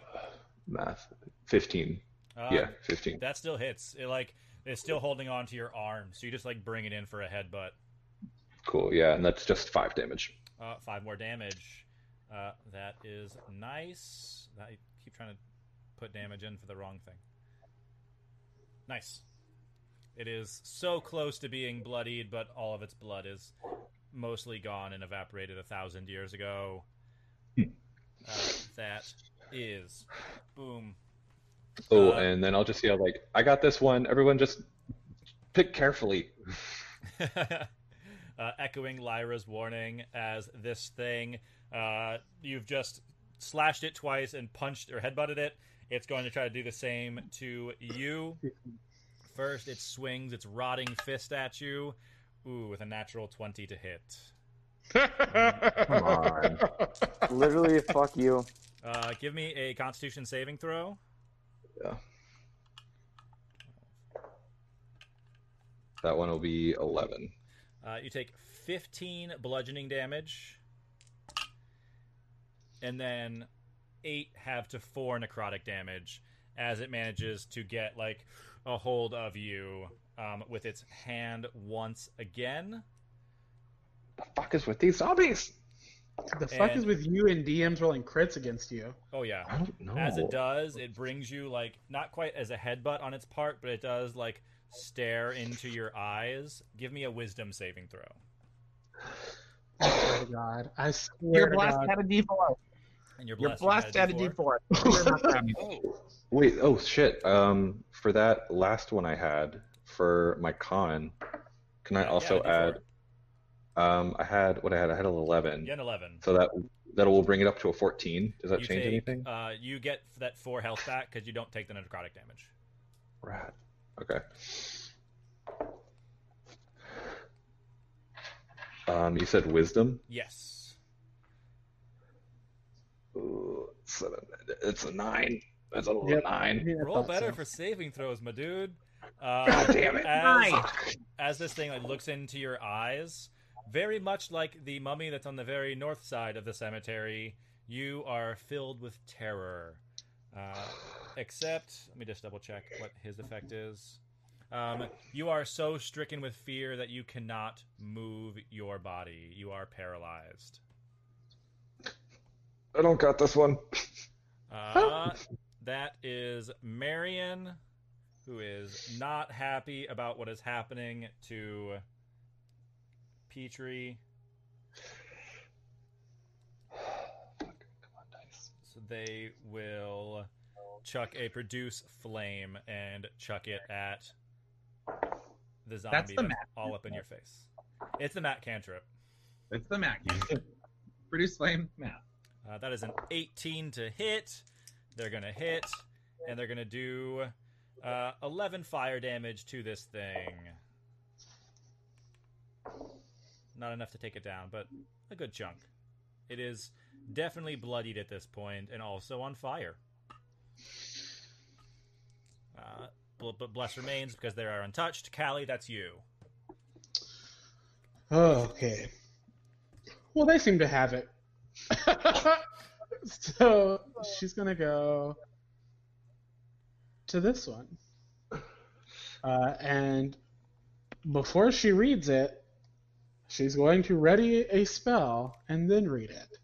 math. Fifteen. Uh, yeah, fifteen. That still hits. It like it's still holding on to your arm, so you just like bring it in for a headbutt. Cool. Yeah, and that's just five damage. Uh, five more damage. Uh, that is nice. I keep trying to put damage in for the wrong thing. Nice. It is so close to being bloodied, but all of its blood is mostly gone and evaporated a thousand years ago. Uh, that is boom. Oh, Uh, and then I'll just yell like, "I got this one! Everyone, just pick carefully." uh, echoing Lyra's warning as this thing, uh, you've just slashed it twice and punched or headbutted it. It's going to try to do the same to you. First, it swings its rotting fist at you. Ooh, with a natural 20 to hit. Come on. Literally, fuck you. Uh, give me a constitution saving throw. Yeah. That one will be eleven. Uh, you take 15 bludgeoning damage, and then 8 have to 4 necrotic damage as it manages to get like a hold of you um, with its hand once again. The fuck is with these zombies? The fuck And- is with you and DMs rolling crits against you? Oh yeah. I don't know. As it does, it brings you like not quite as a headbutt on its part, but it does like stare into your eyes. Give me a wisdom saving throw. Oh God, I swear You're to blessed God. at a D4. And you're You're blessed. blessed at a you had D4. You're not grabbing it. Wait. Oh shit. Um, for that last one I had for my con, can I Yeah, also yeah, add? Um, I had what I had. I had an eleven. You had an 11. So that that will bring it up to a fourteen. Does that you change take, anything? Uh, you get that 4 health back because you don't take the necrotic damage. Right. Okay. Um, you said wisdom. Yes. Ooh, seven. It's a nine. That's a Yep. nine. Yeah, Roll better so. for saving throws, my dude. Uh, God damn it. As, Nice. as this thing like looks into your eyes, very much like the mummy that's on the very north side of the cemetery, you are filled with terror. Uh, except, let me just double check what his effect is. Um, you are so stricken with fear that you cannot move your body. You are paralyzed. I don't got this one. Uh, that is Marion, who is not happy about what is happening to Petrie. Come on, dice. So they will chuck a produce flame and chuck it at the zombie That's the that's Matt all up in your face. It's the Matt cantrip. It's the Mac. Produce flame. Matt. Uh, that is an 18 to hit. They're going to hit, and they're going to do uh, 11 fire damage to this thing. Not enough to take it down, but a good chunk. It is definitely bloodied at this point and also on fire. Uh, but bless remains because they are untouched. Callie, that's you. Oh, okay. Well, they seem to have it. so she's gonna go to this one, uh, and before she reads it, she's going to ready a spell and then read it.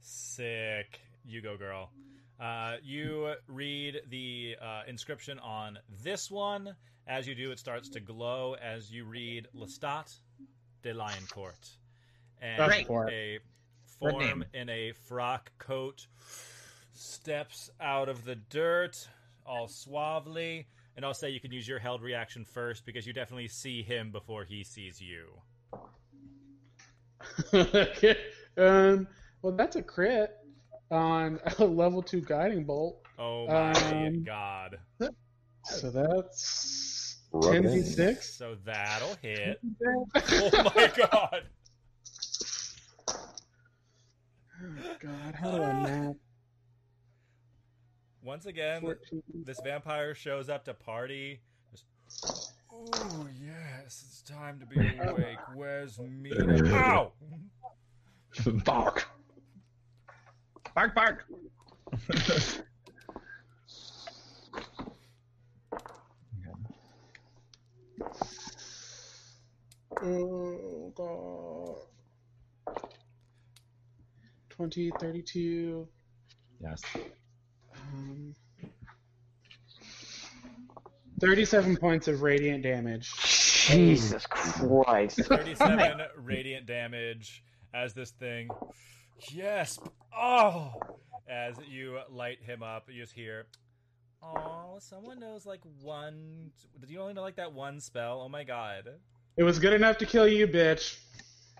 Sick. You go, girl. Uh, you read the uh, inscription on this one. As you do, it starts to glow as you read Lestat de Lioncourt. And Great. a form in a frock coat steps out of the dirt, all suavely. And I'll say you can use your held reaction first because you definitely see him before he sees you. okay. Um. Well, that's a crit on a level two guiding bolt. Oh my Um, god. So that's Rub ten d in. six. So that'll hit. oh my god. Oh, god, how do I ah. map? Once again, 14. this vampire shows up to party. Just, oh yes, it's time to be awake. Where's Mina? Ow! Bark. Bark, bark. Oh god. 20, 32, Yes. um, 37 points of radiant damage. Jesus Christ. 37 radiant damage as this thing. Yes! Oh! As you light him up, you just hear. Oh, someone knows like one. Did you only know like that one spell? Oh my god. It was good enough to kill you, bitch.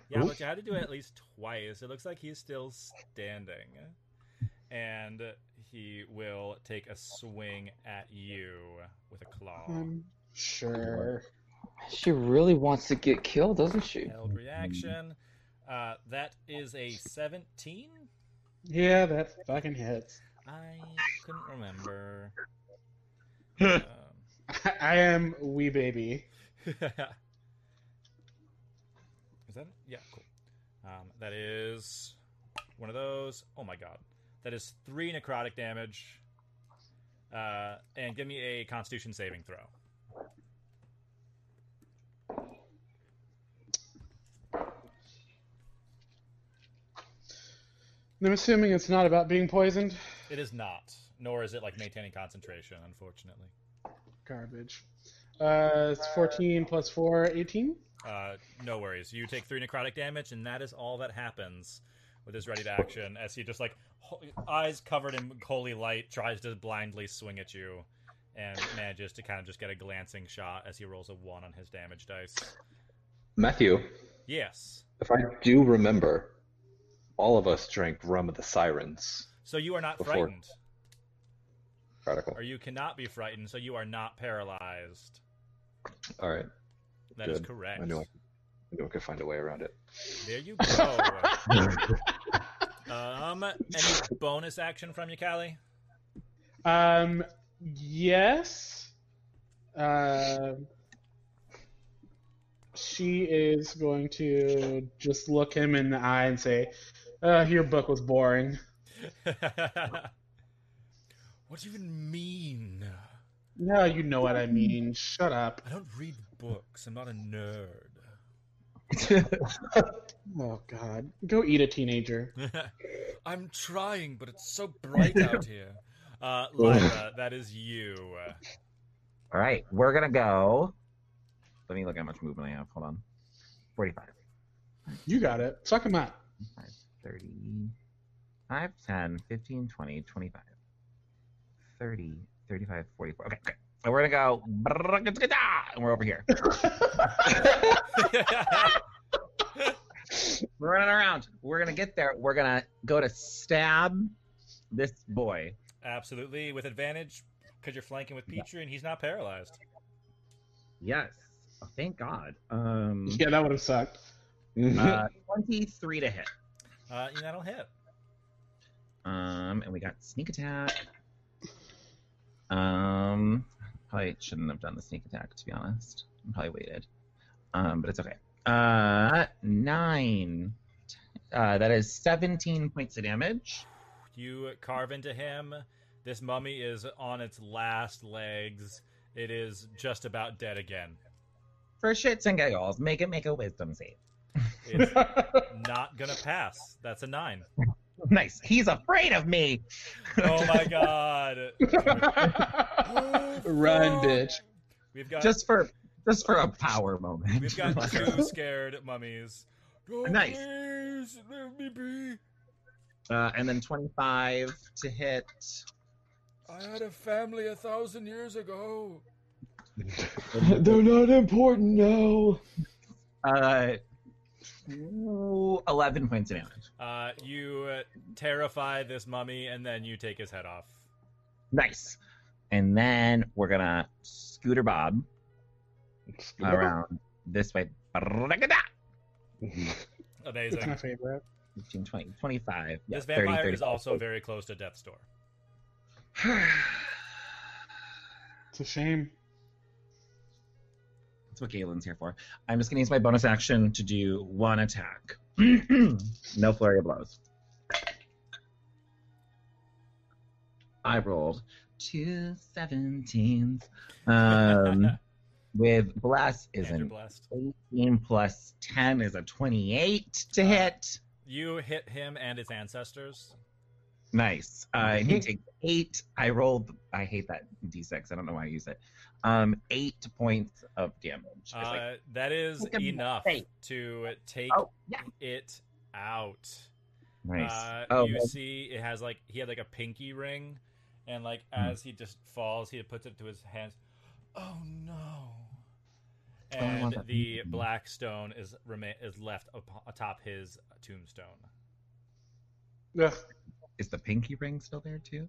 Yeah, but you had to do it at least twice. It looks like he's still standing. And he will take a swing at you with a claw. Um, sure. She really wants to get killed, doesn't she? Held reaction. Uh, that is a 17? Yeah, that fucking hits. I couldn't remember. um, I am wee baby. that it? Yeah, cool. Um, that is one of those. Oh my god. That is three necrotic damage. Uh, and give me a constitution saving throw. I'm assuming it's not about being poisoned. It is not, nor is it like maintaining concentration, unfortunately. Garbage. Uh, it's 14 plus 4, 18. Uh, no worries. You take three necrotic damage, and that is all that happens with his ready to action as he just like ho- eyes covered in holy light tries to blindly swing at you and manages to kind of just get a glancing shot as he rolls a one on his damage dice. Matthew, Yes. if I do remember, all of us drank rum of the sirens. So you are not Before- frightened, Radical. or you cannot be frightened. So you are not paralyzed. All right. That is good. correct. I knew I, I knew I could find a way around it. There you go. um, any bonus action from you, Callie? Um, yes. Um, she is going to just look him in the eye and say, uh, "Your book was boring." what do you even mean? No, you know what I mean. Shut up. I don't read books. I'm not a nerd. Oh God, go eat a teenager. I'm trying, but it's so bright out here. Uh, Lyra, that is you. All right, we're gonna go. Let me look how much movement I have. Hold on. 45, You got it. Suck him up. 5, 30, 5, 10, 15, 20, 25, 30, 35, 44. Okay, okay. So we're gonna go. And we're over here. We're running around. We're gonna get there. We're gonna go to stab this boy. Absolutely, with advantage because you're flanking with Petrie and he's not paralyzed. Yes. Oh, thank God. Um. Yeah, that would have sucked. Uh, 23 to hit. Uh, that'll hit. Um, and we got sneak attack. Um, probably shouldn't have done the sneak attack to be honest. I probably waited. Um, but it's okay. Uh, nine. Uh, that is 17 points of damage. You carve into him. This mummy is on its last legs. It is just about dead again. For shits and giggles, make it make a wisdom save. It's not gonna pass. That's a nine. Nice. He's afraid of me. Oh my god. Run, bitch. We've got Just for just for a power moment. we've got two scared mummies. Oh, Nice. Please, let me be. uh, and then 25 to hit. I had a family a thousand years ago. They're not important now. Uh, ooh, 11 points of damage. Uh, you uh, terrify this mummy, and then you take his head off. Nice. And then we're gonna scooter Bob around this way. It's my favorite. 15, 20, 25. Yeah, This vampire 30, 30. is also very close to death's door. It's a shame. That's what Galen's here for. I'm just gonna use my bonus action to do one attack. no flurry of blows. I rolled two 17s. Um, with bless is And you're an blessed. 18 plus 10 is a 28 to hit. You hit him and his ancestors. Nice. Uh, he takes eight. I rolled. I hate that d6. I don't know why I use it. Um, eight points of damage. It's like, Uh, that is Look at me. enough Hey. to take oh, yeah. it out. Nice. Uh, oh, you well, see, it has like he had like a pinky ring, and like Hmm. as he just falls, he puts it to his hands. Oh no! Oh, I want And that the pinky. black stone is remain is left up- atop his tombstone. Ugh. is the pinky ring still there too?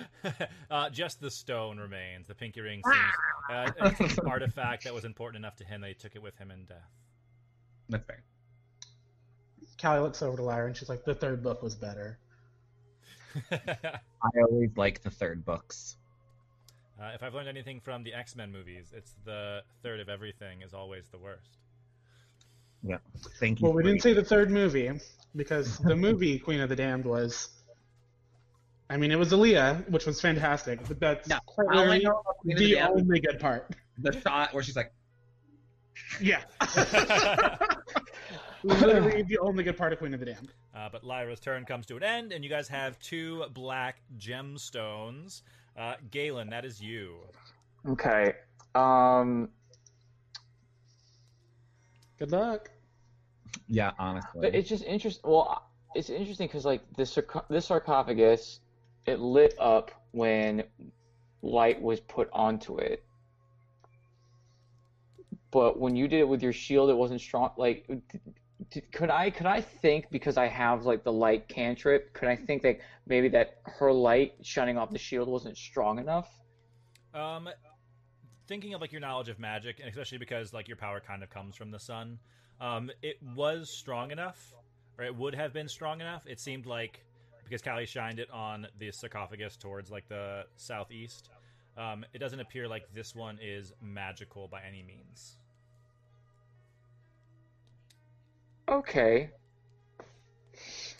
uh, just the stone remains. The pinky ring seems uh, an artifact that was important enough to him that he took it with him in death. That's fair. Callie looks over to Lyra and she's like, the third book was better. I always like the third books. Uh, if I've learned anything from the X Men movies, it's the third of everything is always the worst. Yeah. Thank you. Well, we didn't say the third movie because the movie Queen of the Damned was. I mean, it was Aaliyah, which was fantastic, but that's No, quite all I literally know about Queen of the the only good part. the shot where she's like, Yeah. literally the only good part of Queen of the Damned. Uh, but Lyra's turn comes to an end, and you guys have two black gemstones. Uh, Galen, that is you. Okay. Um, Good luck. yeah, honestly. but it's just interesting. Well, it's interesting because like this sarco- this sarcophagus, it lit up when light was put onto it. But when you did it with your shield, it wasn't strong. Like, could I could I think because I have like the light cantrip? Could I think that maybe that her light shining off the shield wasn't strong enough? Um, thinking of like your knowledge of magic, and especially because like your power kind of comes from the sun, um, it was strong enough, or it would have been strong enough. It seemed like because Callie shined it on the sarcophagus towards like the southeast. Um, it doesn't appear like this one is magical by any means. Okay.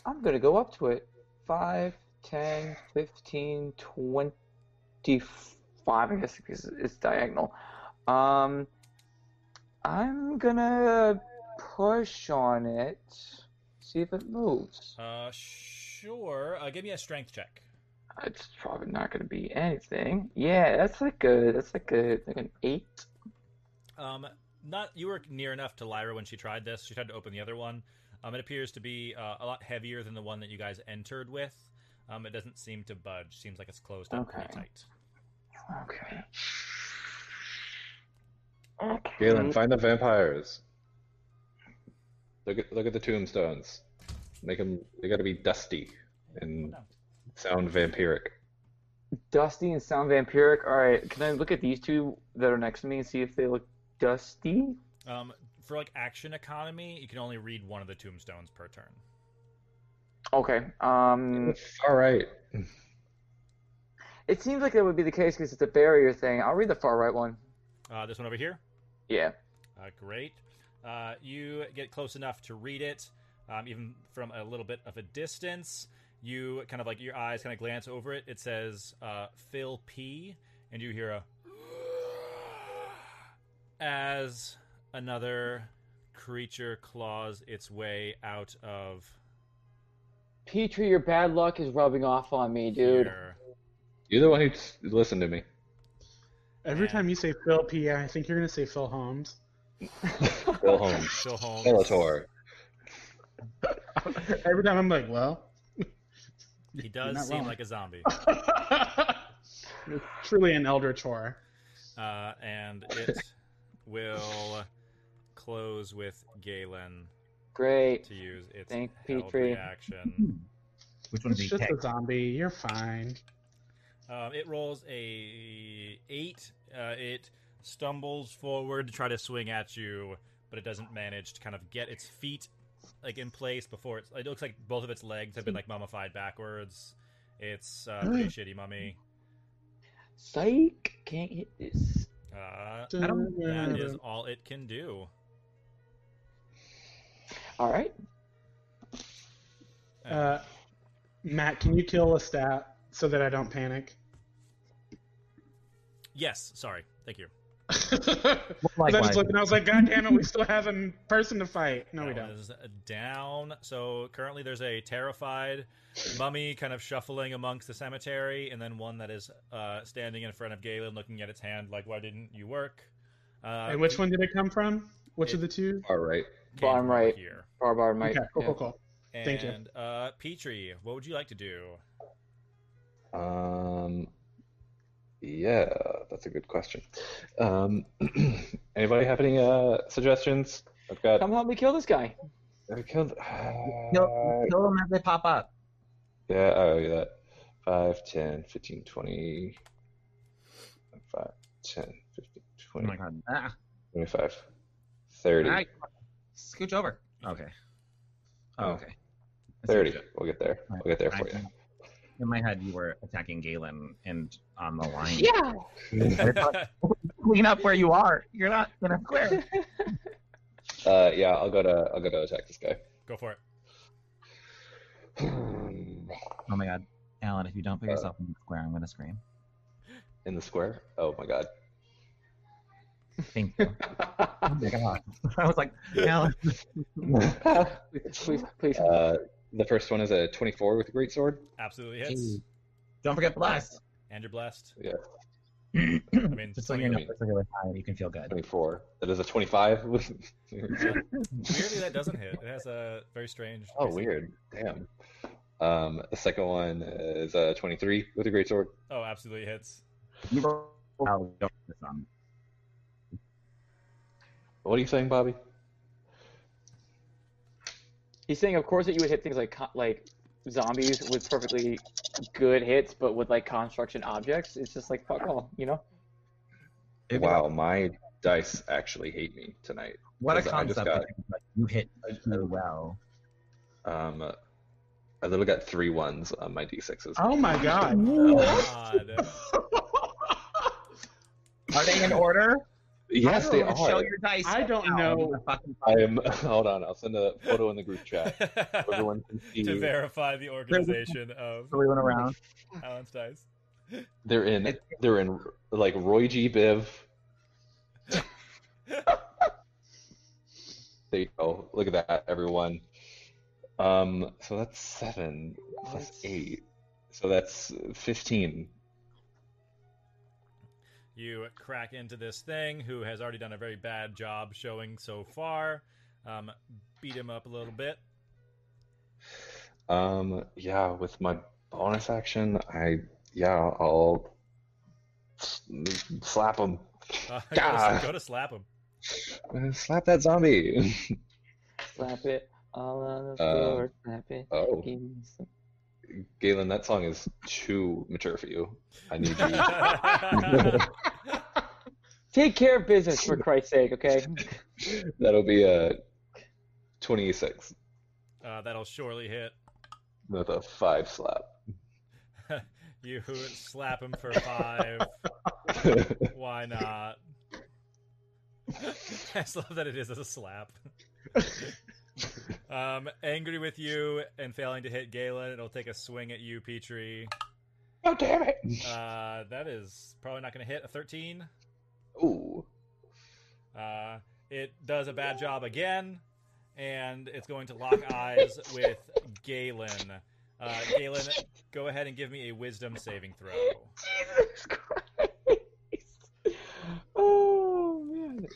I'm gonna go up to it. 5, 10, 15, 25, I guess because it's diagonal. Um, I'm gonna push on it, see if it moves. Uh, sure. Uh, give me a strength check. It's probably not gonna be anything. Yeah, that's like a, that's like a, like an 8. Um, not you were near enough to Lyra when she tried this. She tried to open the other one. Um, it appears to be uh, a lot heavier than the one that you guys entered with. Um, it doesn't seem to budge. Seems like it's closed up pretty tight. Okay. Okay. Galen, find the vampires. Look at look at the tombstones. Make them. They got to be dusty and sound vampiric. Dusty and sound vampiric. All right, can I look at these two that are next to me and see if they look dusty? Um, for like action economy, you can only read one of the tombstones per turn. Okay. Um, All right. it seems like that would be the case because it's a barrier thing. I'll read the far right one. Uh, this one over here. Yeah. Uh, great. Uh, you get close enough to read it, um, even from a little bit of a distance. You kind of like your eyes kind of glance over it. It says uh, Phil P, and you hear a as another creature claws its way out of Petrie, your bad luck is rubbing off on me, dude. here. You're the one who s- listened to me. Every Man. time you say Phil P, I think you're gonna say Phil Holmes. Phil Holmes. Phil Holmes. Bellator. Every time I'm like, well, He does not seem wrong. like a zombie. truly an eldritch horror. uh, and it will close with Galen Great. to use its Thank held Petrie. reaction. Which one It's is just pick? a zombie. You're fine. Um, it rolls a eight. Uh, it stumbles forward to try to swing at you, but it doesn't manage to kind of get its feet like in place before it's. It looks like both of its legs have been like mummified backwards. It's uh, pretty shitty mummy. Psych. Can't hit this. Uh, don't- that is all it can do. All right. Uh, Matt, can you kill a stat so that I don't panic? Yes, sorry. Thank you. 'Cause I Likewise. just looked and I was like, God damn it, we still have a person to fight. No, we don't. one down. So currently there's a terrified mummy kind of shuffling amongst the cemetery, and then one that is uh, standing in front of Galen looking at its hand like, why didn't you work? Uh, And which one did it come from? Which of the two? All right. came Bottom right. Here. Far bar might. Okay, cool, yeah. cool, cool. And, Thank you. Uh, Petrie, what would you like to do? Um, yeah, that's a good question. Um, anybody have any uh, suggestions? I've got. Come help me kill this guy. I killed. Kill, kill them as they pop up. Yeah, oh, yeah. 5, 10, 15, 20. 5, 10, 15, Oh 20, my god. Ah. 25, 30. All right. Scooch over. Okay. Oh, okay. 30. We'll get there. We'll get there for you. In my head, you were attacking Galen and on the line. Yeah. Clean up where you are. You're not in a square. Uh, yeah, I'll go to I'll go to attack this guy. Go for it. Oh my god. Alan, if you don't put yourself in the square, I'm going to scream. In the square. Oh my god. Thank you. Oh my god. I was like, Alan. please, please, please. Uh, the first one is a 24 with a great sword. Absolutely hits. Don't forget the blast. And you're blessed. Yeah, I mean, Just so your numbers are really high, you can feel good. 24. That is a 25 with. weirdly that doesn't hit. It has a very strange. oh, AC. weird. Damn. Um, the second one is a 23 with a great sword. Oh, absolutely hits. You roll- I'll go for this one. What are you saying, Bobby? He's saying, of course, that you would hit things like like zombies with perfectly good hits, but with like construction objects, it's just like fuck all, you know. It'd Wow, my dice actually hate me tonight. what a concept. got- that You hit really well. Um, I literally got three ones on my d6s. Oh my god. God. Are they in order? Yes, they Show are. your dice. I don't know. I am. Hold on, I'll send a photo in the group chat. Everyone can see. to verify the organization of Throwing around. Alan's dice. They're in. They're in like Roy G. Biv. there you go. Look at that, everyone. Um. So that's seven plus eight. So that's fifteen. You crack into this thing who has already done a very bad job showing so far. Um, beat him up a little bit. Um. Yeah. With my bonus action, I yeah I'll slap him. Uh, go, to, go to slap him. Uh, Slap that zombie. Slap it all on the Uh, floor. slap it. oh. Give Galen, that song is too mature for you. I need you. Take care of business for Christ's sake, okay? That'll be a 26 Uh, that'll surely hit. with a five slap. You slap him for five. Why not? I just love that it is a slap. um, angry with you and failing to hit Galen, it'll take a swing at you, Petrie. Oh damn it! Uh, that is probably not going to hit a 13. Ooh. Uh, it does a bad job again, and it's going to lock eyes with Galen. Uh, Galen, go ahead and give me a wisdom saving throw. Jesus Christ! Oh man,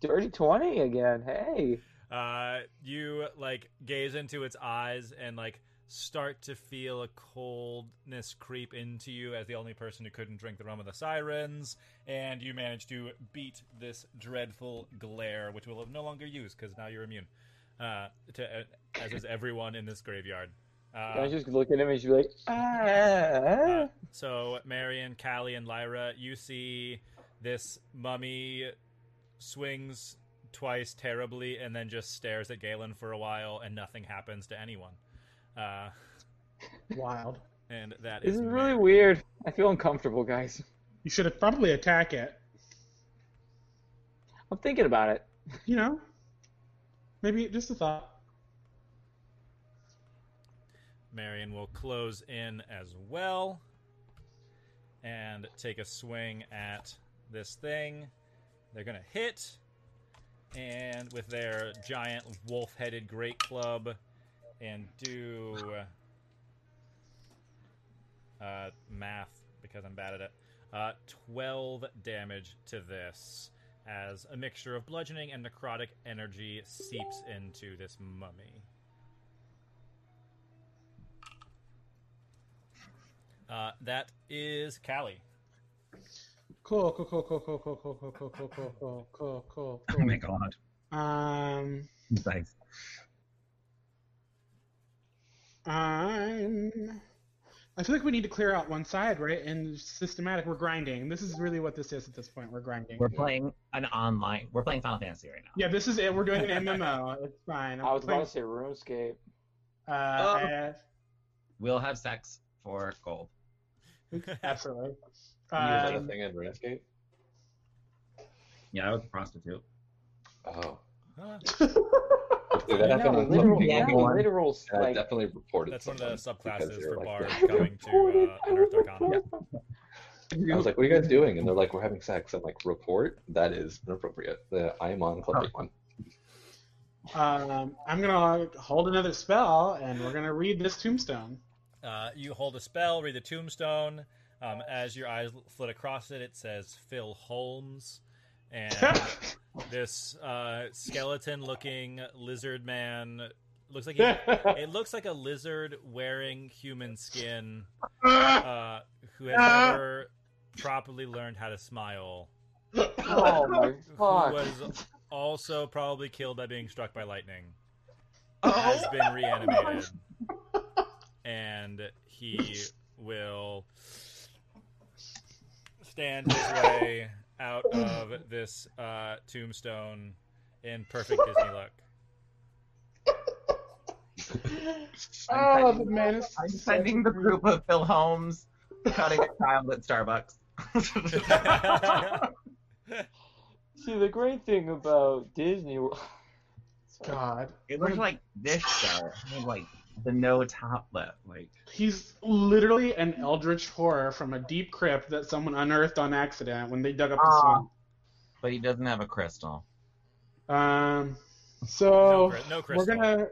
dirty twenty again. Hey, Uh, you like gaze into its eyes and like start to feel a coldness creep into you as the only person who couldn't drink the rum of the sirens, and you manage to beat this dreadful glare, which we'll no longer use because now you're immune. Uh, to uh, as is everyone in this graveyard. I Uh, just look at him and she's like, ah. so Marion, Callie, and Lyra, you see this mummy swings twice terribly and then just stares at Galen for a while, and nothing happens to anyone. Uh, Wild. and that This is is really weird. I feel uncomfortable, guys. You should have probably attack it. I'm thinking about it. You know, maybe just a thought. Marion will close in as well and take a swing at this thing. They're gonna hit, and with their giant wolf-headed great club, and do uh, math because I'm bad at it. Uh, Twelve damage to this as a mixture of bludgeoning and necrotic energy seeps into this mummy. Uh, that is Callie. Cool, cool, cool, cool, cool, cool, cool, cool, cool, cool, cool, cool, cool, cool, Oh my god. Um, Nice. I'm. I feel like we need to clear out one side, right? And systematic, we're grinding. This is really what this is at this point. We're grinding. We're playing an online. We're playing Final Fantasy right now. Yeah, this is it. We're doing an MMO. It's fine. I'm I was playing- about to say RuneScape. Uh, Oh. I- We'll have sex for gold. absolutely. Is that a Um, thing in RuneScape? Yeah, I was a prostitute. Oh. Huh? Did that No, happen on literal, yeah, Penguin? one. I definitely reported That's one of the subclasses they were for like Bard that. going to uh, Unearthed Arcana. I was like, "What are you guys doing?" And they're like, "We're having sex." I'm like, "Report? That is inappropriate." The I am on Club Oh. Penguin. um, I'm gonna hold another spell, and we're gonna read this tombstone. Uh, you hold a spell, read the tombstone. Um, as your eyes flit across it, it says Phil Holmes. And this uh, skeleton-looking lizard man looks like he, it looks like a lizard wearing human skin, uh, who has never properly learned how to smile. oh my Who was also probably killed by being struck by lightning. Has been reanimated, and he will stand his way out of this uh, tombstone in perfect Disney look. Oh, the man is. I'm sending the group of Phil Holmes cutting a child at Starbucks. See, the great thing about Disney God, it looks like this though. With, like the no top lip. Like he's literally an eldritch horror from a deep crypt that someone unearthed on accident when they dug up the Ah. swamp. but he doesn't have a crystal. Um, so No, cri- no we're gonna,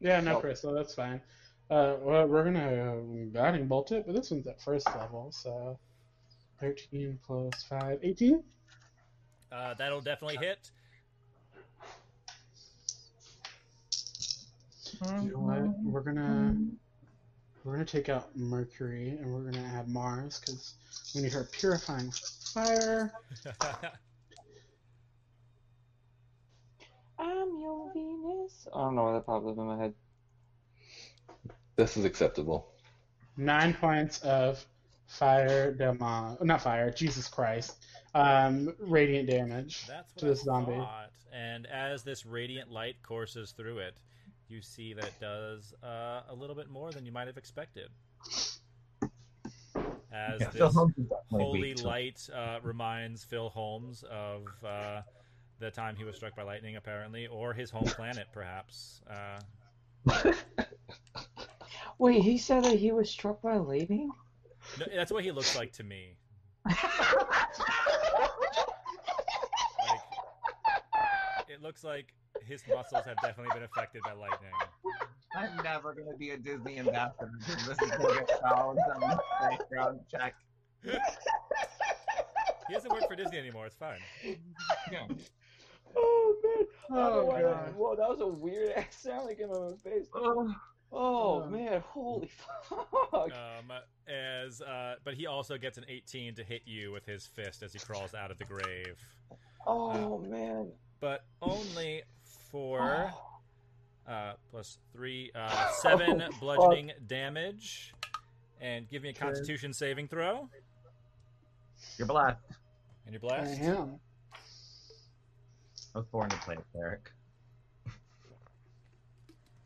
yeah, no Oh. crystal. That's fine. Uh, well, we're gonna um, guiding bolt it, but this one's at first level, so thirteen plus five, 18? Uh, that'll definitely hit. You know what? We're gonna we're gonna take out Mercury and we're gonna add Mars because we need her purifying fire. I'm your Venus. I don't know why that popped up in my head. This is acceptable. Nine points of fire damage. Not fire. Jesus Christ. Um, radiant damage That's what to this I zombie. thought. And as this radiant light courses through it, you see that it does uh, a little bit more than you might have expected. As Yeah, this Holmes is definitely holy light uh, reminds Phil Holmes of uh, the time he was struck by lightning, apparently, or his home planet, perhaps. Uh, Wait, he said that he was struck by lightning. no, that's what he looks like to me. Like, it looks like his muscles have definitely been affected by lightning. I'm never gonna be a Disney ambassador this is gonna get found on background check. He doesn't work for Disney anymore. It's fine. Yeah. Oh man! Oh, Oh, God. Whoa, that was a weird ass sound like in my face. Oh, Oh Oh. man! Holy fuck! Um, as uh, but he also gets an 18 to hit you with his fist as he crawls out of the grave, Oh man! but only for uh, plus three, uh, seven bludgeoning damage. And give me a Constitution saving throw, you're blessed. and you're I blessed. am. I was born to play a cleric.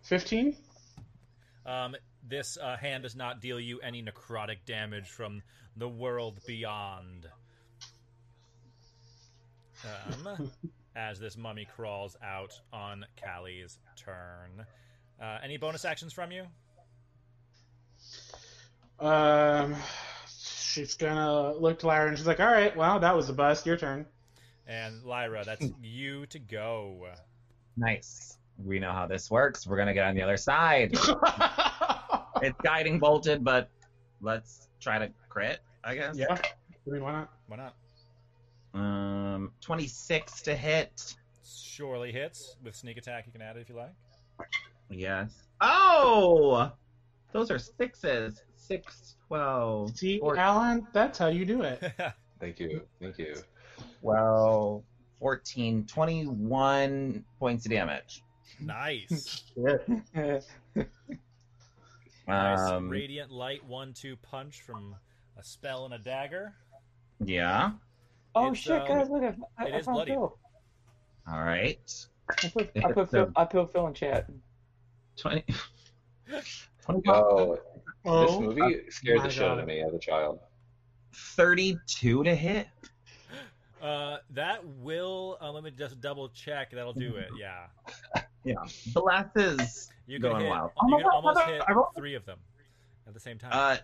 Fifteen. Um, this uh, hand does not deal you any necrotic damage from the world beyond. Um, as this mummy crawls out on Callie's turn. Uh, any bonus actions from you? Um, she's gonna look to Lyra and she's like, "All right, well, that was a bust. Your turn." And Lyra, that's you to go. Nice. We know how this works. We're gonna get on the other side. it's guiding bolted, but let's try to crit. I guess. yeah. I mean, why not? Why not? Um, 26 to hit. Surely hits with sneak attack. You can add it if you like. Yes. Oh, those are sixes. Six, 12, See, 14, Alan, that's how you do it. Thank you. Thank you. 12, 14, 21 points of damage. nice. Shit. Nice Um, radiant light one-two punch from a spell and a dagger. yeah. Oh It's, shit, um, guys! Look, I, I, it I is found bloody. Phil. All right. I put, I put Phil. I put Phil in chat. 20. 25, Oh, this Oh, movie scared the shit out of me as a child. 32 to hit. Uh, that will. Uh, let me just double check. That'll do it. Yeah, Yeah. Blesses. you can Going hit. wild. You can Oh, almost I hit rolled- three of them at the same time. Uh,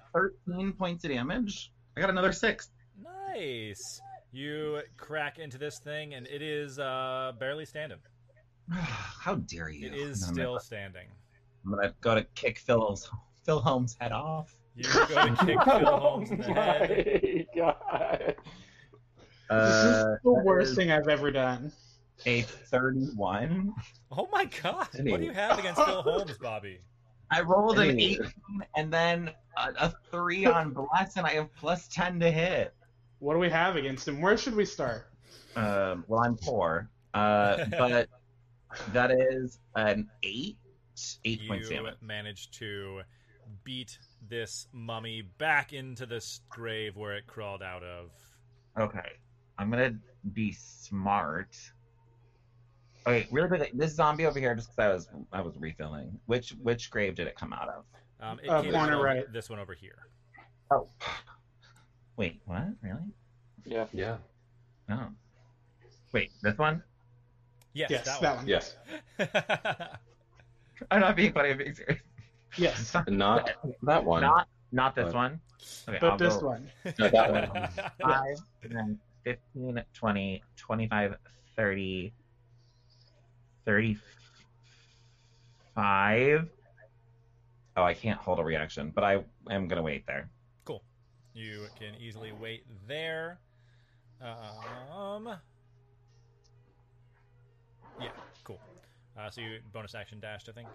13 points of damage. I got another six. nice. You crack into this thing, and it is uh, barely standing. How dare you? It is I'm still gonna- standing. I'm gonna go to kick Phil's Phil Holmes' head off. You go to kick Phil Holmes in the head. my god! Uh, the worst is thing I've ever done. A 31. Oh my god! Any- What do you have against Phil Holmes, Bobby? I rolled an 18 and then a, a 3 on bless, and I have plus 10 to hit. What do we have against him? Where should we start? Um, well, I'm poor. Uh, but that is an 8. 8 points You damage. managed to beat this mummy back into this grave where it crawled out of. Okay. I'm gonna be smart. Okay, really quick. This zombie over here, just because I was I was refilling. Which which grave did it come out of? Um, it Uh, came out corner of right. this one over here. Oh, wait, what? Really? Yeah. Yeah. No. Wait, this one? Yes, yes, that, that one. one. Yes. I'm not being funny. I'm being serious. Yes, Not that one. Not not this What? one. Okay, but I'll this go one. No, that one. 5, then 15, 20, 25, 30, 35. Oh, I can't hold a reaction, but I am going to wait there. Cool. You can easily wait there. Um. Yeah, cool. Uh, so you bonus action dashed, I think.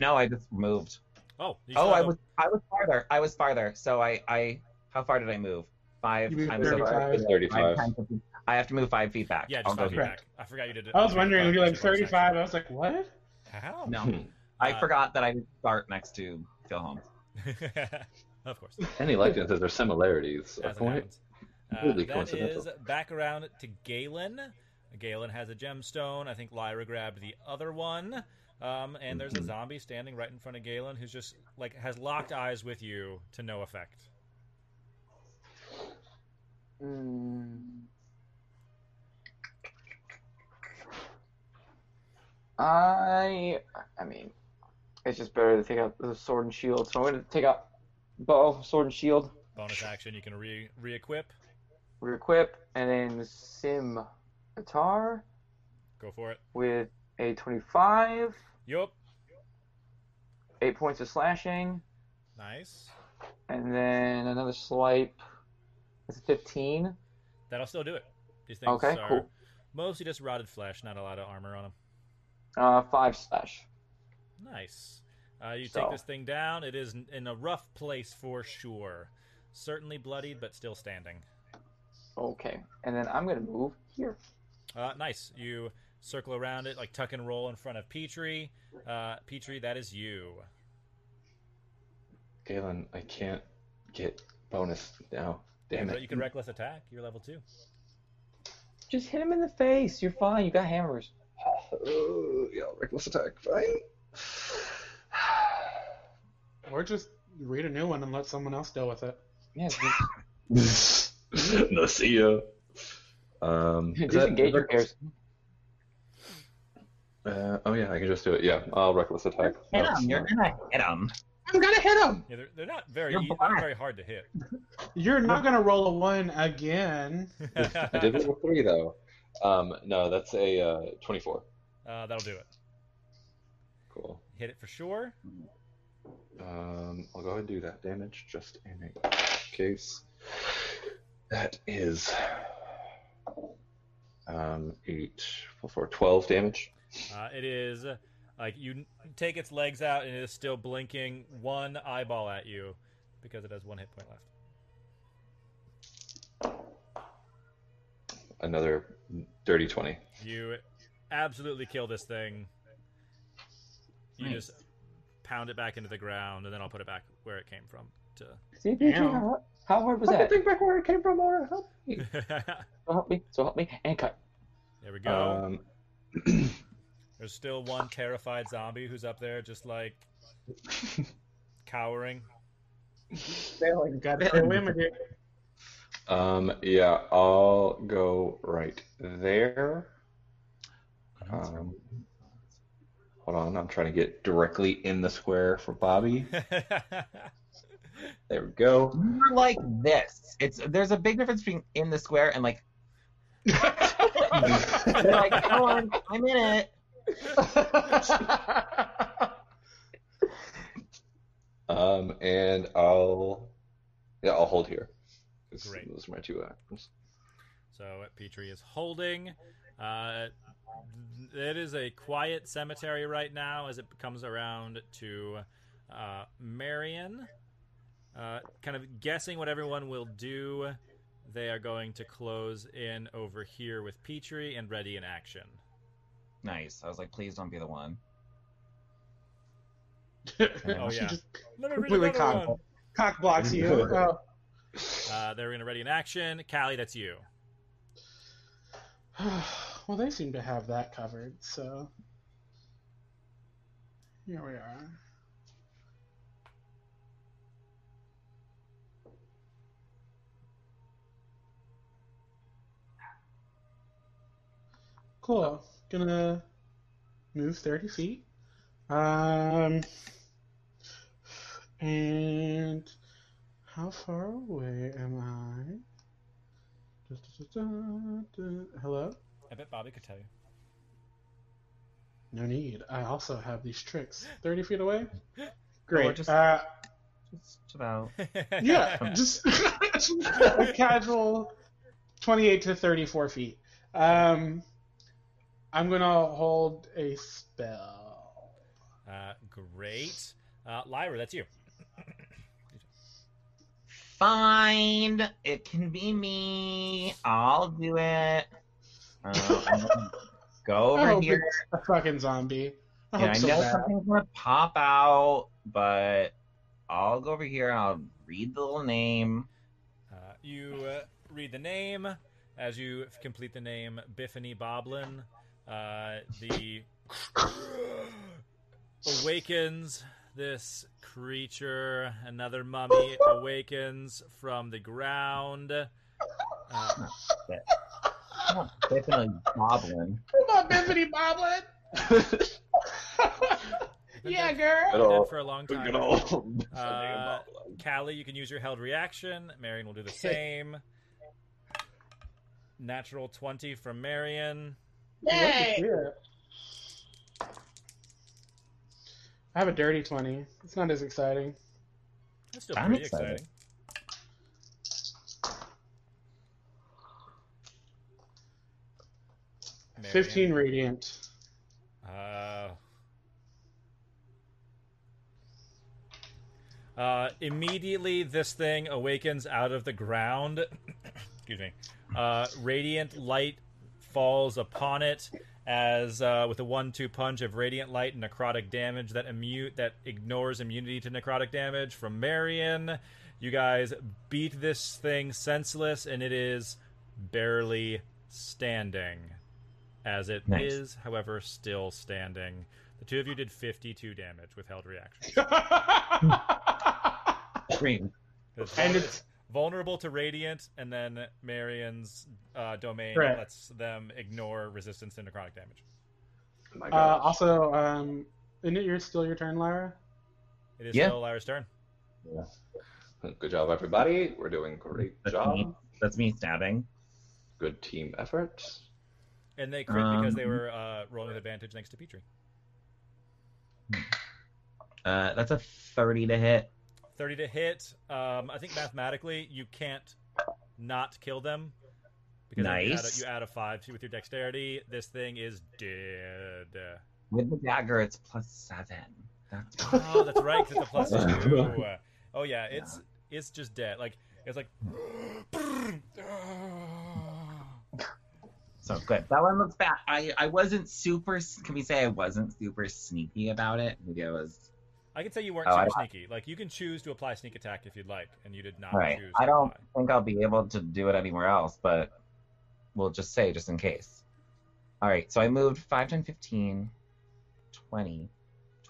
No, I just moved. Oh, you Oh, I was I was farther. I was farther. So I I how far did I move? Five You moved times 35. It's 35. Five times- I have to move five feet back. Yeah, I'll just go five feet back. I forgot you did it. I was wondering if you're like 35. I was like, what? How? No, Hmm. I Uh, forgot that I didn't start next to Phil Holmes. Of course. Any likenesses or similarities are As it quite. Uh, completely that coincidental. is back around to Galen. Galen has a gemstone. I think Lyra grabbed the other one. Um, and there's Mm-hmm. a zombie standing right in front of Galen who's just like has locked eyes with you to no effect. Mm. I, I mean, it's just better to take out the sword and shield. So I'm going to take out bow, sword and shield, Bonus action, you can re re-equip. re-equip, and then sim guitar Go for it. with a 25, Yup. eight points of slashing, Nice. and then another swipe. It's a 15. That'll still do it. These things Okay, are cool. mostly just rotted flesh, not a lot of armor on them. Uh, five slash. Nice. Uh, you So- take this thing down. It is in- in a rough place for sure. Certainly bloodied, but still standing. Okay, and then I'm going to move here. Uh, nice. You circle around it, like tuck and roll in front of Petrie. Uh, Petrie, that is you. Galen, I can't get bonus now. Damn it. But you can reckless attack. You're level two. Just hit him in the face. You're fine. You got hammers. Oh, yeah, reckless attack. Fine. Or just read a new one and let someone else deal with it. Yeah, no, see ya. Um, is that- disengage your pairs. Uh, oh yeah, I can just do it. Yeah, I'll reckless attack. Hit That's him. You're gonna hit him. I'm gonna hit him. Yeah, they're, they're not very You're e- not black. very hard to hit. You're not gonna roll a one again. I did roll a three though. Um, no, that's a uh, twenty-four. Uh, that'll do it. Cool. Hit it for sure. Um, I'll go ahead and do that damage just in a case. That is um, eight for twelve damage. Uh, it is uh, like you take its legs out and it is still blinking one eyeball at you because it has one hit point left. Another dirty twenty. You absolutely kill this thing. You Nice. just pound it back into the ground, and then I'll put it back where it came from. To See, Petrie, Damn. how, how hard was that? Think back where it came from, Or Help. there So help me. So help me. And cut. There we go. Um, There's still one terrified zombie who's up there, just like cowering. Got to it. um, yeah, I'll go right there. Um, hold on, I'm trying to get directly in the square for Bobby. There we go. You're like this. It's there's a big difference between in the square and like. Like, come on, I'm in it. Um, and I'll yeah, I'll hold here. Great. Those are my two actions. So Petrie is holding. Uh, it is a quiet cemetery right now as it comes around to uh, Marion. Uh, kind of guessing what everyone will do. They are going to close in over here with Petrie and ready in action. Nice. I was like, please don't be the one. Oh yeah, just Let me completely cock, one. cock blocks you. Oh. Uh, they're going to ready in action. Callie, that's you. well, they seem to have that covered, so here we are. Cool. Gonna move 30 feet. Um, and how far away am I? Da, da, da. Hello? I bet Bobby could tell you. No need. I also have these tricks. 30 feet away? Or Great. just- Uh, Just about. yeah, just a casual 28 to 34 feet. Um, I'm going to hold a spell. Uh, great. Uh, Lyra, that's you. Fine. It can be me. I'll do it. Uh, I'm go I over hope here. it's a fucking zombie. I Yeah, hope I so know bad. something's gonna pop out, but I'll go over here and I'll read the little name. Uh, you uh, read the name. As you complete the name, Biffany Boblin, uh, the awakens this creature. Another mummy awakens from the ground. Uh, Oh, definitely goblin. Come on, Biffany Boblin. yeah, girl. Good old, for a long time. good old. Uh, Callie, you can use your held reaction. Marion will do the same. Natural 20 from Marion. Yay! I have a dirty 20. It's not as exciting. That's still I'm pretty excited. exciting. Marion. 15 radiant. Uh, uh, immediately, this thing awakens out of the ground. Excuse me. Uh, radiant light falls upon it as uh, with a one-two punch of radiant light and necrotic damage that immune that ignores immunity to necrotic damage from Marion. You guys beat this thing senseless, and it is barely standing. As it is, Nice. however, still standing. The two of you did 52 damage with held reaction. Green. It's And it's- vulnerable to radiant, and then Marion's uh, domain Correct. lets them ignore resistance to necrotic damage. My Uh, also, um, isn't it your, still your turn, Lyra? It is Yeah. still Lyra's turn. Yeah. Good job, everybody. We're doing a great That's job. me. That's me stabbing. Good team effort. And they crit because Um, they were uh, rolling with advantage thanks to Petrie. Uh, that's a 30 to hit. 30 to hit. Um, I think mathematically you can't not kill them. Because then you add, a, Nice. you add a 5 to with your dexterity. This thing is dead. With the dagger, it's plus seven. That's Oh, that's right, it's a plus two. Oh yeah, it's it's just dead. Like it's like so good. That one looks bad. I, I wasn't super. Can we say I wasn't super sneaky about it? Maybe I was. I can say you weren't Oh, I- super sneaky. Like you can choose to apply sneak attack if you'd like, and you did not All right. choose. I don't apply. think I'll be able to do it anywhere else, but we'll just say just in case. All right. So I moved 5, 10, 15, 20,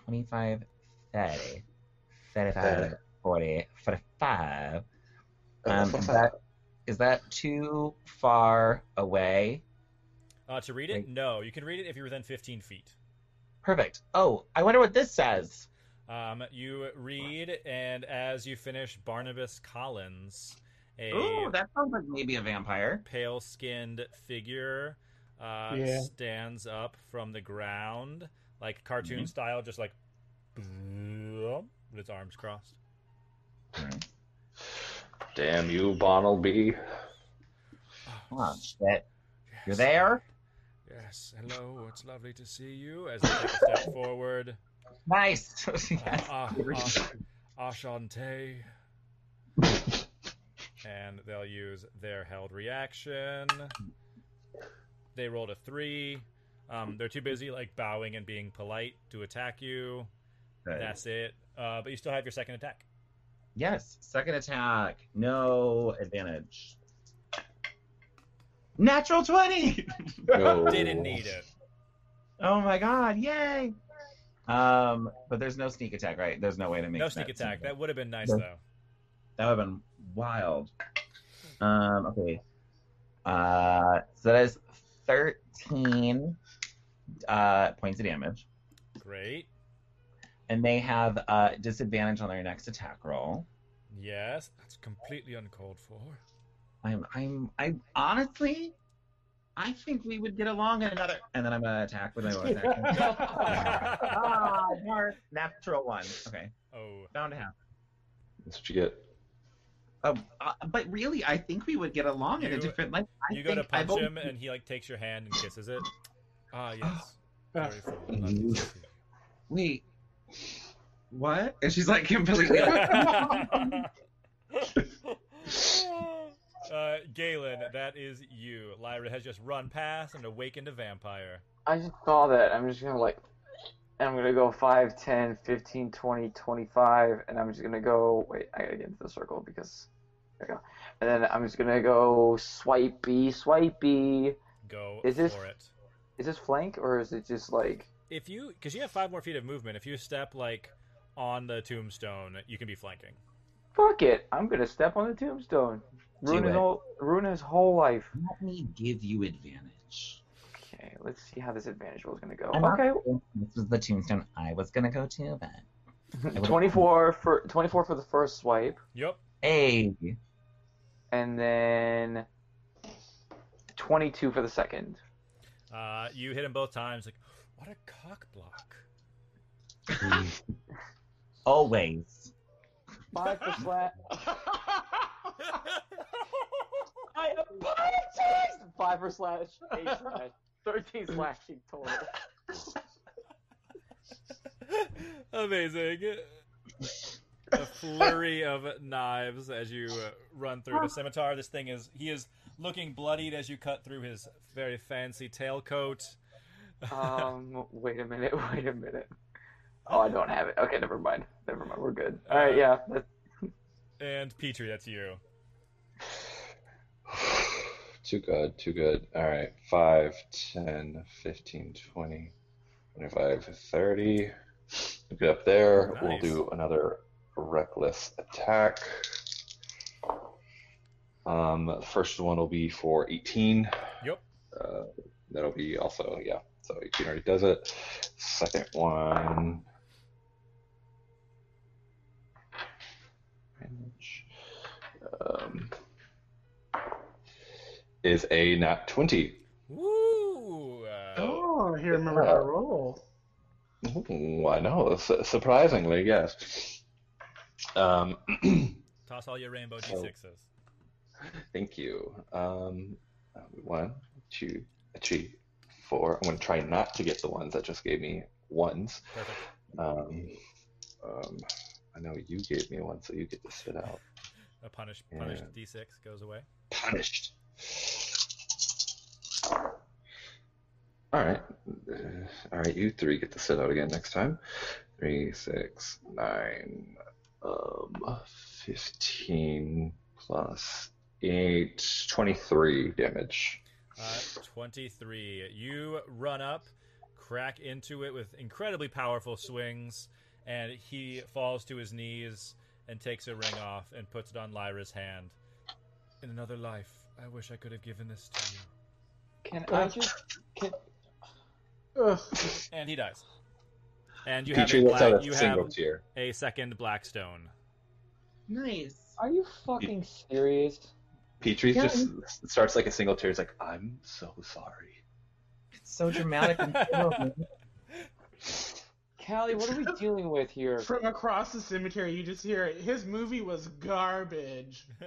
25, 30, 35, 40, 45. Um, is, that, is that too far away? Uh, to read it, Wait. no. You can read it if you're within 15 feet. Perfect. Oh, I wonder what this says. Um, you read, and as you finish, Barnabas Collins, a Ooh, that sounds like maybe a vampire. pale-skinned figure, uh, Yeah. stands up from the ground, like cartoon Mhm. style, just like with its arms crossed. Damn you, Bonnelby. Oh, shit. You're there? Yes, hello. It's lovely to see you. As they take a step forward, Nice. uh, Yes. ah, ah, Ashante. and they'll use their held reaction. They rolled a three. Um, they're too busy like bowing and being polite to attack you. That's it. Uh, but you still have your second attack. Yes. Second attack. No advantage. Natural 20! No. Didn't need it. oh my god, yay! Um, but there's no sneak attack, right? There's no way to make No sneak that attack. sneak That would have been nice No. though. That would have been wild. Um, okay. Uh, so that is 13 uh, points of damage. Great. And they have uh, disadvantage on their next attack roll. Yes, that's completely uncalled for. I'm, I'm, I honestly, I think we would get along in another. And then I'm gonna attack with my bonus action. ah, darn. natural one. Okay, oh, bound to happen. That's what you get. Um, uh, but really, I think we would get along in a different. Like, I you go to think I've punch always- him, and he like takes your hand and kisses it. Ah, yes. Very full. Lovely. Wait, what? And she's like completely. Like, uh, Galen, that is you. Lyra has just run past and awakened a vampire. I just saw that. I'm just gonna like And I'm gonna go 5, 10, 15, 20, 25, and I'm just gonna go. Wait, I gotta get into the circle because. There we go. And then I'm just gonna go swipey, swipey. Go Is this- for it. Is this flank or is it just like. If you, because you have five more feet of movement, if you step like on the tombstone, you can be flanking. Fuck it! I'm gonna step on the tombstone. Ruin Do his whole, ruin his whole life. Let me give you advantage. Okay, let's see how this advantage roll is gonna go. I'm not- Okay, This was the tombstone I was gonna go to, but 24 for 24 for the first swipe, Yep. A. and then 22 for the second. Uh, you hit him both times. Like, what a cock block. always. Five for slash. I apologize. Five for slash. Eight slash. Thirteen slashing total. Amazing. A flurry of knives as you uh, run through the scimitar. This thing is he is looking bloodied as you cut through his very fancy tailcoat. Um, wait a minute. Wait a minute. Oh, I don't have it. Okay, never mind. Never mind. We're good. All right. Yeah. And Petrie, that's you. Too good, too good. All right, 5, 10, 15, 20, 25, 30. We'll get up there. We'll do another reckless attack. Um, first one will be for 18. Yep. Uh, that'll be also, yeah, so 18 already does it. Second one. Um, is a nat 20. Woo! Uh, Oh, he remember how to roll. Ooh, I know. Su- surprisingly, yes. Um, Toss all your rainbow d6s. thank you. Um, one, two, three, four. I'm going to try not to get the ones that just gave me ones. Perfect. Um, um, I know you gave me one, so you get to sit out. A punish, punished Yeah. d6 goes away. Punished. All right, Uh, all right. You three get to sit out again next time. Three, six, nine, um, fifteen plus eight, twenty-three damage. Uh, 23. You run up, crack into it with incredibly powerful swings, and he falls to his knees and takes a ring off and puts it on Lyra's hand. In another life, I wish I could have given this to you. can uh, I just? Can, Ugh. And he dies. And you have, Petrie a, lets out black, a you single have tear. a second Blackstone. Nice. are you fucking serious? Petrie Yeah. just starts like a single tear. He's like, "I'm so sorry." It's so dramatic. and horrible. Callie, what are we dealing with here? From across the cemetery, you just hear it. His movie was garbage.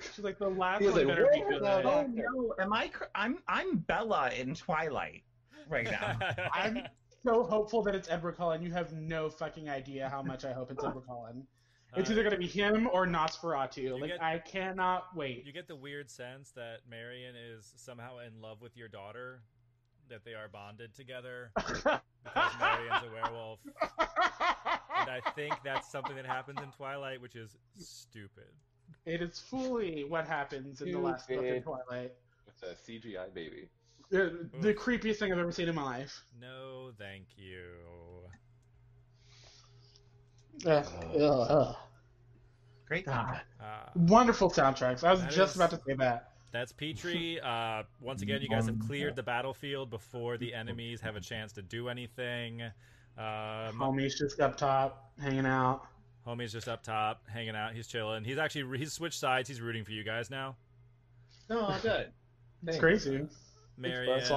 She's like the last He one like, better be good. the oh no, am I? cr- I'm I'm Bella in Twilight right now. I'm so hopeful that it's Edward Cullen. You have no fucking idea how much I hope it's Edward Cullen. It's Uh, either gonna be him or Nosferatu. Like get- I cannot wait. You get the weird sense that Marion is somehow in love with your daughter, that they are bonded together because Marion's a werewolf. And I think that's something that happens in Twilight, which is stupid. It is fully what happens in the last book in Twilight. It's a CGI baby. The, the creepiest thing I've ever seen in my life. No, thank you. Ugh, ugh, ugh. Great combat. Uh, Wonderful soundtracks. I was just is- about to say that. that's Petrie. Uh, once again, you guys have cleared the battlefield before the enemies have a chance to do anything. Um, Homie's just up top, hanging out. Homie's just up top, hanging out. He's chilling. He's actually he's switched sides. He's rooting for you guys now. Oh, good. It's crazy. Marion That's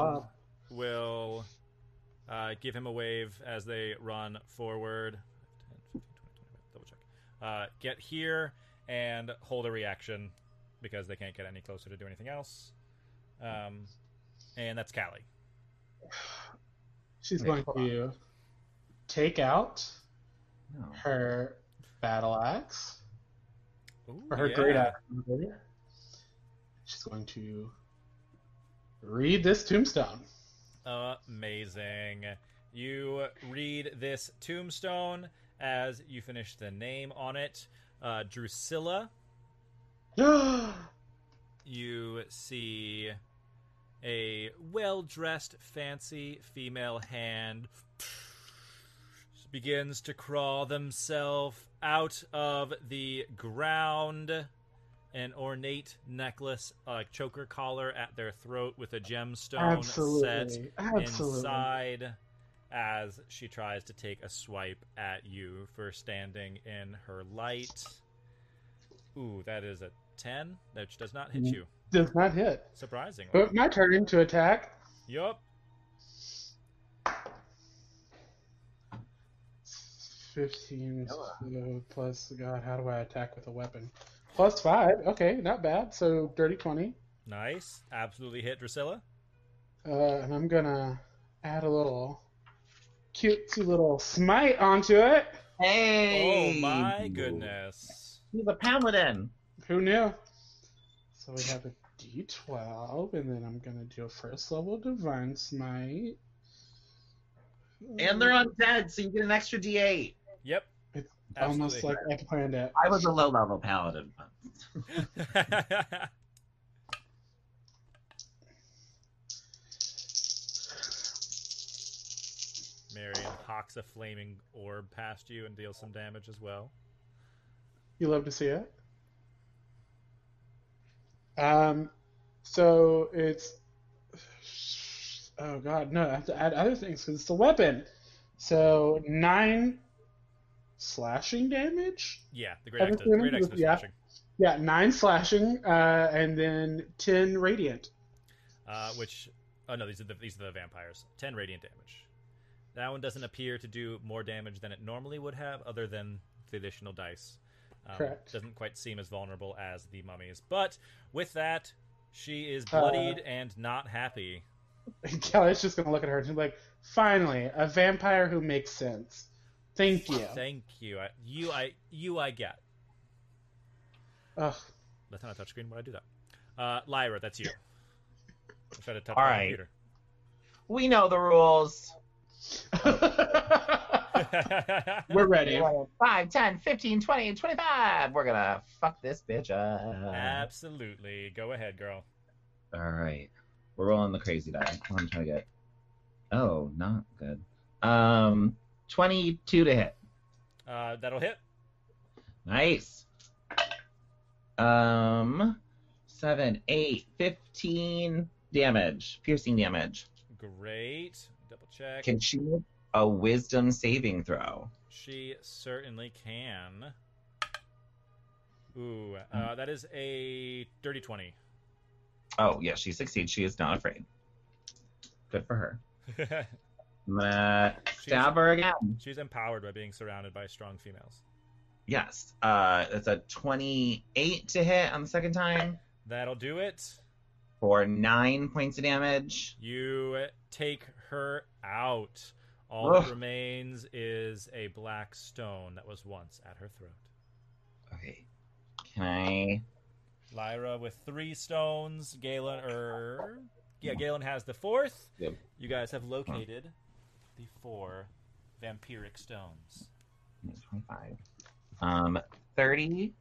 will uh, give him a wave as they run forward. 10, 15, 20, 25, double check. Uh, get here and hold a reaction because they can't get any closer to do anything else. Um, and that's Callie. She's going to take out No. her battle axe, Ooh, or her yeah. great axe. She's going to read this tombstone. Amazing. You read this tombstone as you finish the name on it. Uh, Drusilla. You see a well dressed, fancy female hand begins to crawl themselves out of the ground. An ornate necklace, a choker collar at their throat with a gemstone Absolutely. set Absolutely. inside as she tries to take a swipe at you for standing in her light. Ooh, that is a 10, That does not hit Mm. you. Does not hit. Surprisingly. But my turn to attack. Yup. 15 so plus, God, how do I attack with a weapon? Plus 5. Okay, not bad. So, dirty 20. Nice. Absolutely hit Drusilla. Uh, and I'm gonna add a little cutesy little smite onto it. Hey! Oh my goodness. He's a paladin. Who knew? So we have a D12, and then I'm gonna do a first level divine smite. And they're undead, so you get an extra D8. Yep. It's Absolutely. almost like I planned it. I was a low level paladin once. Marion hawks a flaming orb past you and deals some damage as well. You love to see it. Um, so it's oh god, no, I have to add other things because it's a weapon. So nine slashing damage. Yeah, the great axe, great axe yeah. slashing. Yeah, nine slashing, uh, and then ten radiant. Uh, which oh no, these are the these are the vampires. Ten radiant damage. That one doesn't appear to do more damage than it normally would have, other than the additional dice. Um, Correct. Doesn't quite seem as vulnerable as the mummies. But with that, she is Uh, bloodied and not happy. Kelly's just gonna look at her and be like, "Finally, a vampire who makes sense." Thank you. Thank you. I, you I you I get. Ugh. That's not a touchscreen. Why I do that? Uh, Lyra, that's you. I tried to touch All my right. computer. We know the rules. We're ready. 5, 10, 15, 20, 25. We're gonna fuck this bitch up. Absolutely. Go ahead, girl. All right. We're rolling the crazy die. I'm trying to get. Oh, not good. Um, 22 to hit. Uh, that'll hit. Nice. Um, 7, 8, 15 damage. Piercing damage. Great. Double check. Can she make a wisdom saving throw? She certainly can. Ooh, uh, that is a dirty 20. Oh, yeah, she succeeds. She is not afraid. Good for her. I'm gonna stab her again. She's empowered by being surrounded by strong females. Yes. Uh, it's a 28 to hit on the second time That'll do it. for nine points of damage. You take her out. All Ugh. that remains is a black stone that was once at her throat. Okay. Can I? Lyra with three stones. Galen, er, yeah, Galen has the fourth. Yep. You guys have located the four vampiric stones. 25. Um, 30,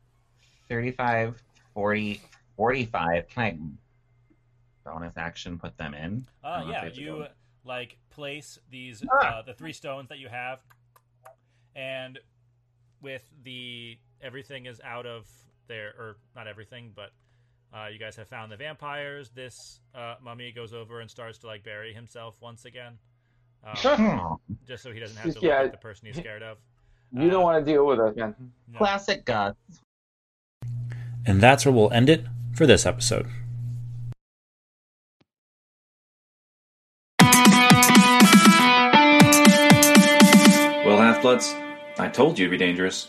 35, 40, 45. Can I bonus action put them in? Uh, don't know if yeah, they have to you go- like place these Ah! uh, the three stones that you have, and with the everything is out of there, or not everything, but uh, you guys have found the vampires. This uh, mummy goes over and starts to like bury himself once again, um, just so he doesn't have to look Yeah. at the person he's scared of. You don't want to deal with us, man. No. Classic guts. And that's where we'll end it for this episode. Well, Half Bloods, I told you to be dangerous.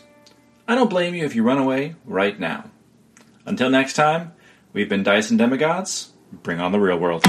I don't blame you if you run away right now. Until next time, we've been Dice and Demigods. Bring on the real world.